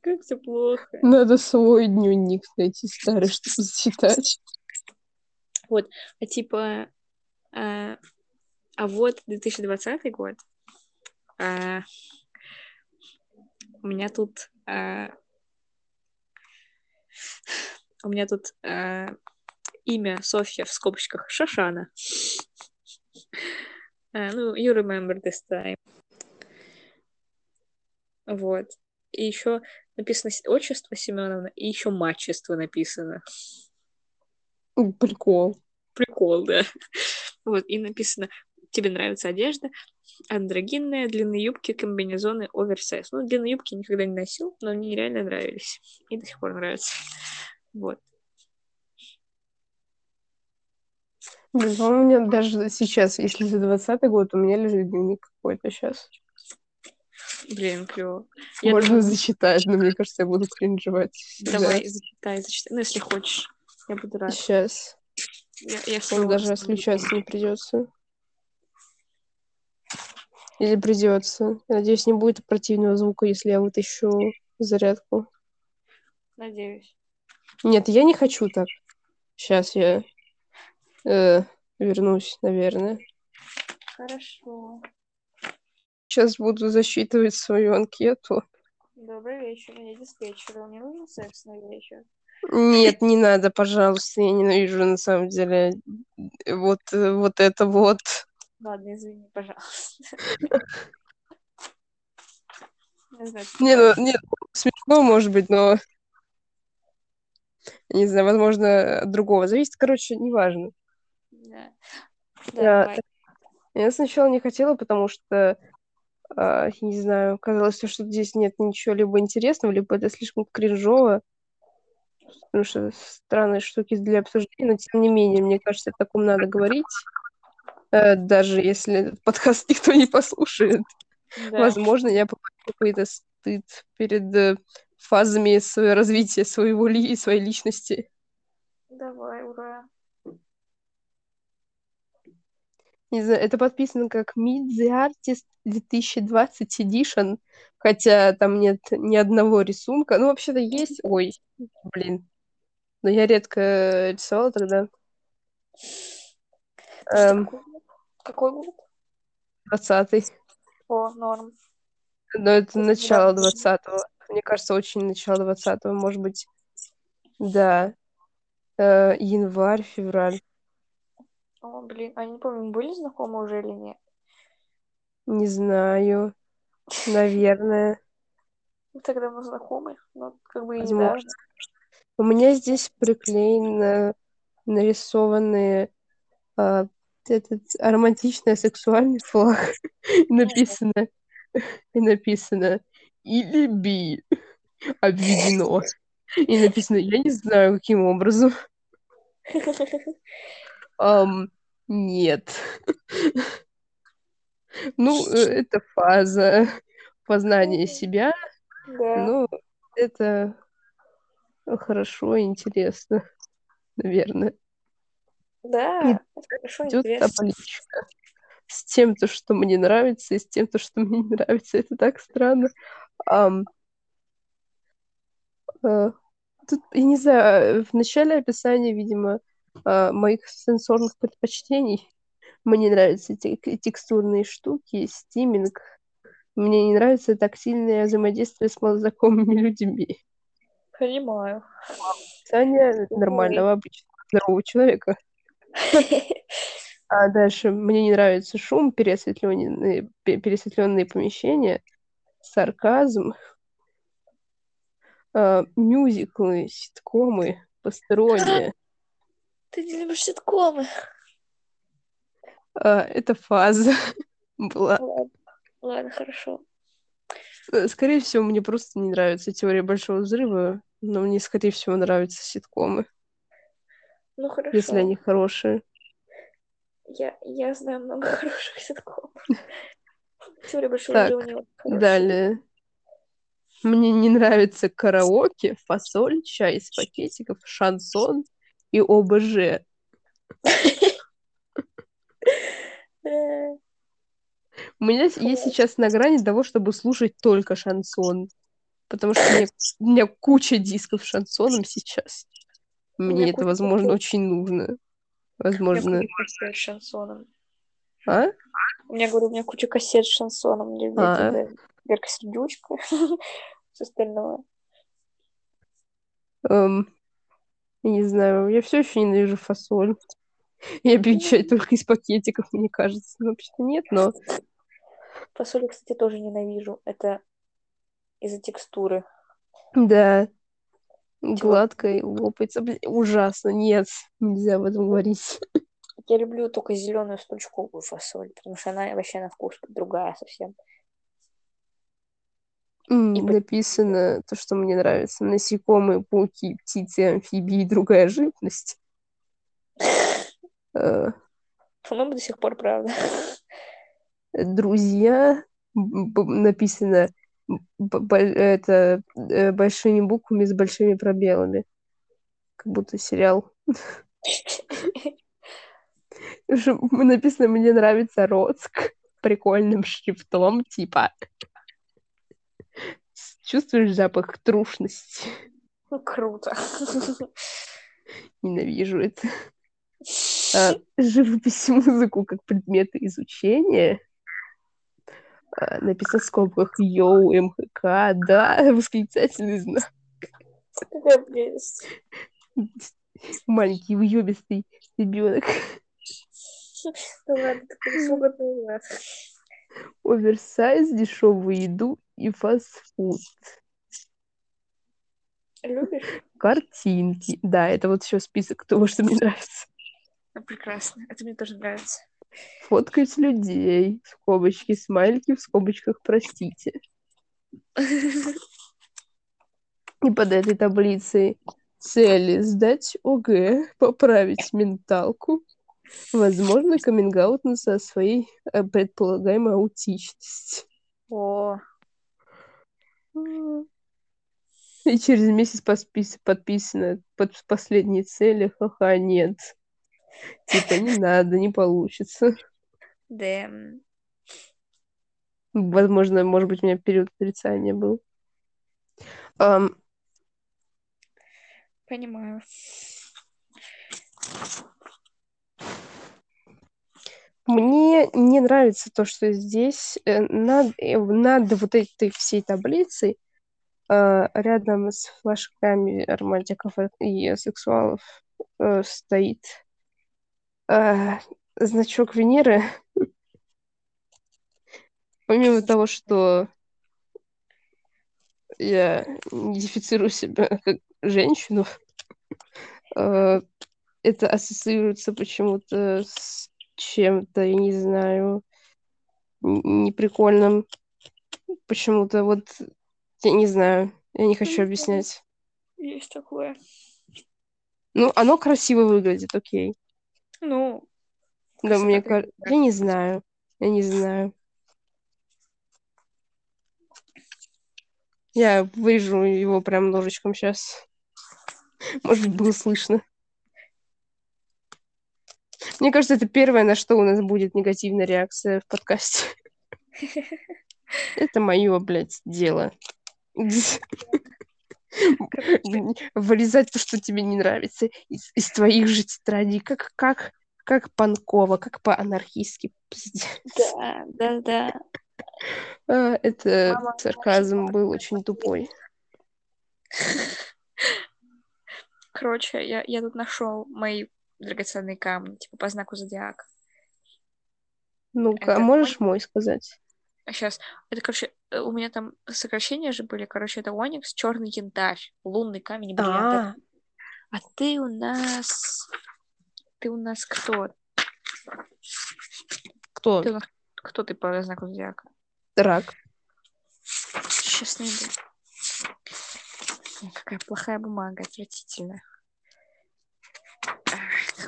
[SPEAKER 2] Как все плохо.
[SPEAKER 1] Надо свой дневник найти старый, чтобы зачитать.
[SPEAKER 2] Вот, а типа, а, а вот 2020 год, а, у меня тут, а, у меня тут а, имя Софья в скобочках Шашана. А, ну, you remember this time. Вот. И еще написано отчество Семеновна, и еще мачество написано.
[SPEAKER 1] Прикол.
[SPEAKER 2] Прикол, да. Вот, и написано, тебе нравится одежда, андрогинная, длинные юбки, комбинезоны, оверсайз. Ну, длинные юбки никогда не носил, но мне реально нравились. И до сих пор нравятся. Вот.
[SPEAKER 1] Блин, у меня даже сейчас, если за двадцатый год, у меня лежит дневник какой-то сейчас.
[SPEAKER 2] Блин, клево.
[SPEAKER 1] Можно думаю... зачитать, но мне кажется, я буду кринжевать.
[SPEAKER 2] Давай, зачитай, зачитай. Ну, если хочешь. Я буду рад.
[SPEAKER 1] Сейчас.
[SPEAKER 2] Я, я
[SPEAKER 1] Он даже отключаться не придется. Или придется. Я надеюсь, не будет противного звука, если я вытащу зарядку.
[SPEAKER 2] Надеюсь.
[SPEAKER 1] Нет, я не хочу так. Сейчас я э, вернусь, наверное.
[SPEAKER 2] Хорошо.
[SPEAKER 1] Сейчас буду засчитывать свою анкету.
[SPEAKER 2] Добрый вечер, я диспетчер. Мне нужен секс на вечер?
[SPEAKER 1] Нет, не надо, пожалуйста. Я ненавижу, на самом деле, вот, вот это вот.
[SPEAKER 2] Ладно, извини, пожалуйста.
[SPEAKER 1] Не, знаю, не ну, нет, смешно, может быть, но... Не знаю, возможно, от другого. Зависит, короче, неважно.
[SPEAKER 2] Да.
[SPEAKER 1] Я, я сначала не хотела, потому что Uh, не знаю, казалось, что здесь нет ничего либо интересного, либо это слишком кринжово, потому что странные штуки для обсуждения, но тем не менее, мне кажется, о таком надо говорить, uh, даже если подкаст никто не послушает. Да. Возможно, я получу какой-то стыд перед uh, фазами своего развития своего ли и своей личности.
[SPEAKER 2] Давай, ура.
[SPEAKER 1] Не знаю, это подписано как Meet the Artist 2020 Edition, хотя там нет ни одного рисунка. Ну, вообще-то есть. Ой, блин. Но я редко рисовала тогда.
[SPEAKER 2] Эм... Какой год?
[SPEAKER 1] Двадцатый.
[SPEAKER 2] О, норм.
[SPEAKER 1] Но это, начало двадцатого. Мне кажется, очень начало двадцатого, может быть. Да. Э, январь, февраль.
[SPEAKER 2] О, блин, а я не помню, были знакомы уже или нет?
[SPEAKER 1] Не знаю. Наверное.
[SPEAKER 2] Ну, тогда мы знакомы, но как бы и недавно.
[SPEAKER 1] У меня здесь приклеены нарисованные а, этот романтичный сексуальный флаг. написано, и написано или би обведено. И написано, я не знаю, каким образом. Um, нет. ну, э, это фаза познания себя.
[SPEAKER 2] Да.
[SPEAKER 1] Ну, это хорошо, интересно, наверное.
[SPEAKER 2] Да, и хорошо, идет интересно.
[SPEAKER 1] табличка с тем, то, что мне нравится, и с тем, то, что мне не нравится. Это так странно. Um, uh, тут, я не знаю, в начале описания, видимо, э, моих сенсорных предпочтений. Мне нравятся эти текстурные штуки, стиминг. Мне не нравится тактильное взаимодействие с малознакомыми людьми.
[SPEAKER 2] Понимаю.
[SPEAKER 1] Описание нормального, обычного, здорового человека. А дальше мне не нравится шум, переосветленные, переосветленные помещения, сарказм, э, мюзиклы, ситкомы, посторонние.
[SPEAKER 2] Ты не любишь ситкомы.
[SPEAKER 1] А, это фаза была.
[SPEAKER 2] Ладно, ладно, хорошо.
[SPEAKER 1] Э, скорее всего, мне просто не нравится теория большого взрыва, но мне, скорее всего, нравятся ситкомы.
[SPEAKER 2] Ну, хорошо.
[SPEAKER 1] Если они хорошие.
[SPEAKER 2] Я, я знаю много хороших ситкомов. Теория большого так, взрыва не.
[SPEAKER 1] Далее. Мне не нравится караоке, фасоль, чай из пакетиков, шансон и ОБЖ. У меня есть сейчас на грани того, чтобы слушать только шансон. Потому что у меня, у меня куча дисков с шансоном сейчас. Мне это, возможно, очень нужно. Возможно.
[SPEAKER 2] с шансоном.
[SPEAKER 1] А?
[SPEAKER 2] У меня, говорю, у меня куча кассет с шансоном.
[SPEAKER 1] А.
[SPEAKER 2] Верка Сердючка, с остального.
[SPEAKER 1] Эм, я не знаю, я все еще ненавижу фасоль. Я пью чай только из пакетиков, мне кажется. Ну, вообще-то нет, но
[SPEAKER 2] Фасоль, кстати, тоже ненавижу. Это из-за текстуры.
[SPEAKER 1] да, гладко и лопается. Ужасно, нет, нельзя об этом говорить.
[SPEAKER 2] Я люблю только зеленую стручковую фасоль, потому что она вообще на вкус другая совсем. И
[SPEAKER 1] Написано то, что мне нравится. Насекомые, пауки, птицы, амфибии и другая живность. Э,
[SPEAKER 2] По-моему, до сих пор правда.
[SPEAKER 1] Друзья, написано это э, большими буквами с большими пробелами. Как будто сериал. Написано «Мне нравится Роцк» прикольным шрифтом, типа чувствуешь запах трушности.
[SPEAKER 2] Ну, круто.
[SPEAKER 1] Ненавижу это. А, живопись и музыку как предметы изучения. А, написано в скобках Йоу, МХК, да, восклицательный знак.
[SPEAKER 2] Какая прелесть.
[SPEAKER 1] Маленький уебистый ребенок.
[SPEAKER 2] Ну ладно, такой свободный у нас.
[SPEAKER 1] Оверсайз, дешевую еду и фастфуд.
[SPEAKER 2] Любишь?
[SPEAKER 1] Картинки. Да, это вот еще список того, что мне нравится.
[SPEAKER 2] Ну, прекрасно. Это мне тоже нравится.
[SPEAKER 1] Фоткать людей. Скобочки, смайлики в скобочках, простите. И под этой таблицей цели сдать ОГЭ, поправить менталку, возможно, каминг со своей э, предполагаемой аутичности.
[SPEAKER 2] О,
[SPEAKER 1] И через месяц поспис- подписано под последние цели, ха-ха, нет. Типа, не надо, не получится.
[SPEAKER 2] дэм.
[SPEAKER 1] Возможно, может быть, у меня период отрицания был. Ам,
[SPEAKER 2] Понимаю.
[SPEAKER 1] Мне не нравится то, что здесь э, над, э, над вот этой всей таблицей э, рядом с флажками романтиков и сексуалов э, стоит э, значок Венеры. Помимо того, что я идентифицирую себя как женщину, э, это ассоциируется почему-то с чем-то, я не знаю, неприкольным. Почему-то вот, я не знаю, я не хочу объяснять.
[SPEAKER 2] Есть такое.
[SPEAKER 1] Ну, оно красиво выглядит, окей.
[SPEAKER 2] Ну,
[SPEAKER 1] Да, мне кажется, я не знаю, я не знаю. Я вырежу его прям ножичком сейчас. Может быть, было слышно. Мне кажется, это первое, на что у нас будет негативная реакция в подкасте. Это мое, блядь, дело. Вырезать то, что тебе не нравится из, из твоих же тетрадей. Как, как, как панково, как по-анархистски.
[SPEAKER 2] Да, да, да.
[SPEAKER 1] А, это
[SPEAKER 2] Мама,
[SPEAKER 1] сарказм был очень тупой.
[SPEAKER 2] Короче, я, я тут нашел мои драгоценные камни, типа по знаку зодиака.
[SPEAKER 1] Ну-ка, а
[SPEAKER 2] Это
[SPEAKER 1] можешь мой сказать?
[SPEAKER 2] Сейчас, это, короче, э, у меня там сокращения же были. Короче, это оникс, черный янтарь, лунный камень, бриллиант.
[SPEAKER 1] А,
[SPEAKER 2] А ты у нас... Ты у нас кто?
[SPEAKER 1] кто?
[SPEAKER 2] Ты у нас... Кто ты по знаку зодиака?
[SPEAKER 1] Рак.
[SPEAKER 2] Сейчас найду. Какая плохая бумага, отвратительная.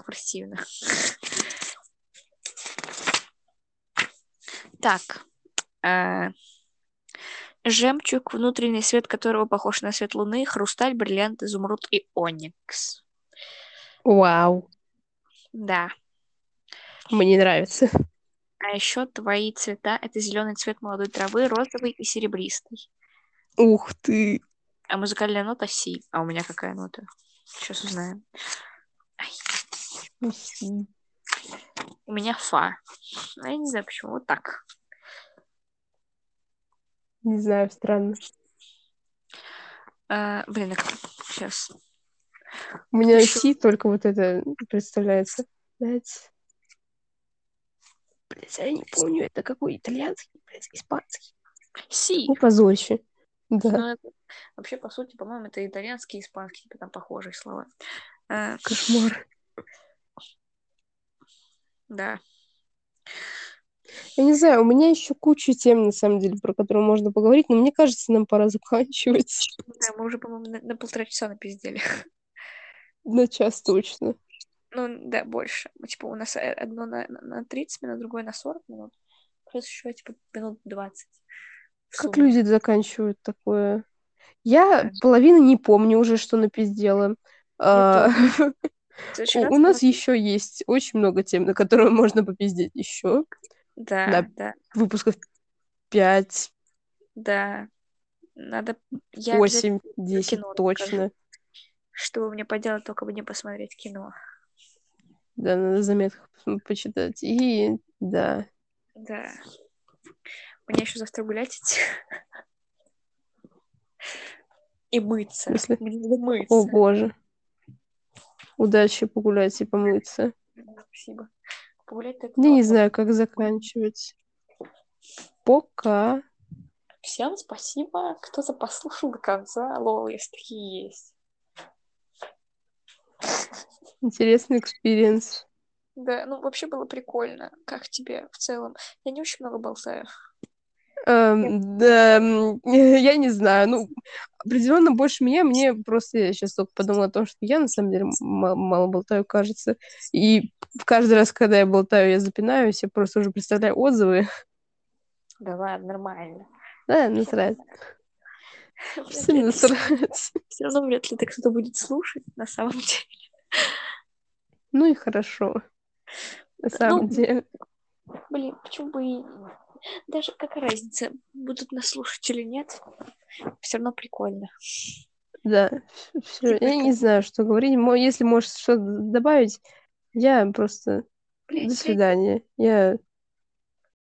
[SPEAKER 2] Противно. Так. э, Жемчуг, внутренний свет которого похож на свет луны, хрусталь, бриллиант, изумруд и оникс.
[SPEAKER 1] Вау.
[SPEAKER 2] Да.
[SPEAKER 1] Мне нравится.
[SPEAKER 2] А еще твои цвета — это зеленый цвет молодой травы, розовый и серебристый.
[SPEAKER 1] Ух ты.
[SPEAKER 2] А музыкальная нота Си. А у меня какая нота? Сейчас узнаем. У меня фа. Ну, я не знаю почему, вот так.
[SPEAKER 1] Не знаю, странно.
[SPEAKER 2] А, блин, а как сейчас?
[SPEAKER 1] У меня
[SPEAKER 2] Ещё-
[SPEAKER 1] Си только вот это представляется. Блять. Блять, я не помню, это какой итальянский, блять, испанский.
[SPEAKER 2] Си.
[SPEAKER 1] Ну, позорище. Да,
[SPEAKER 2] Ну, это- вообще, по сути, по-моему, это итальянский и испанский, типа там похожие слова. А,
[SPEAKER 1] кошмар.
[SPEAKER 2] Да.
[SPEAKER 1] Я не знаю, у меня еще куча тем, на самом деле, про которые можно поговорить, но мне кажется, нам пора заканчивать.
[SPEAKER 2] Да, мы уже, по-моему, на, на полтора часа напиздели.
[SPEAKER 1] На час точно.
[SPEAKER 2] Ну, да, больше. Ну, Типа, у нас э, одно на, на- на 30 минут, другое на 40 минут. Плюс еще, типа, минут 20. в
[SPEAKER 1] Как люди заканчивают такое? Я половину не помню уже, что напиздела. А,
[SPEAKER 2] В следующий
[SPEAKER 1] У у нас еще есть очень много тем, на которые можно попиздеть еще.
[SPEAKER 2] Да,
[SPEAKER 1] на-
[SPEAKER 2] да,
[SPEAKER 1] Выпусков 5,
[SPEAKER 2] да. Надо... Я обязательно
[SPEAKER 1] 8, 10
[SPEAKER 2] кино
[SPEAKER 1] точно.
[SPEAKER 2] Что вы мне поделать, только бы не посмотреть кино.
[SPEAKER 1] Да, надо пос- почитать. И да.
[SPEAKER 2] Да. Мне еще завтра гулять идти. И мыться. Мне надо мыться.
[SPEAKER 1] О боже. Удачи погулять и помыться.
[SPEAKER 2] Спасибо. Погулять так
[SPEAKER 1] Я не знаю, как заканчивать. Пока.
[SPEAKER 2] Всем спасибо, кто-то послушал до конца. Лол, если такие есть.
[SPEAKER 1] Интересный experience.
[SPEAKER 2] Да, ну вообще было прикольно. Как тебе в целом? Я не очень много болтаю.
[SPEAKER 1] Эм, я не знаю. Ну, определенно больше меня. Мне просто я сейчас только подумала о том, что я на самом деле мало болтаю, кажется. И каждый раз, когда я болтаю, я запинаюсь, я просто уже представляю отзывы.
[SPEAKER 2] Да ладно, нормально.
[SPEAKER 1] Да, насрать. Всем насрать.
[SPEAKER 2] Все равно вряд ли это кто-то будет слушать на самом деле.
[SPEAKER 1] Ну и хорошо. На самом
[SPEAKER 2] Ну,
[SPEAKER 1] деле.
[SPEAKER 2] Блин, почему бы и... Даже какая разница, будут нас слушать или нет, все равно прикольно.
[SPEAKER 1] Да, все. Я не знаю, что говорить. Если можешь что-то добавить, я просто...
[SPEAKER 2] Блин,
[SPEAKER 1] До свидания. Я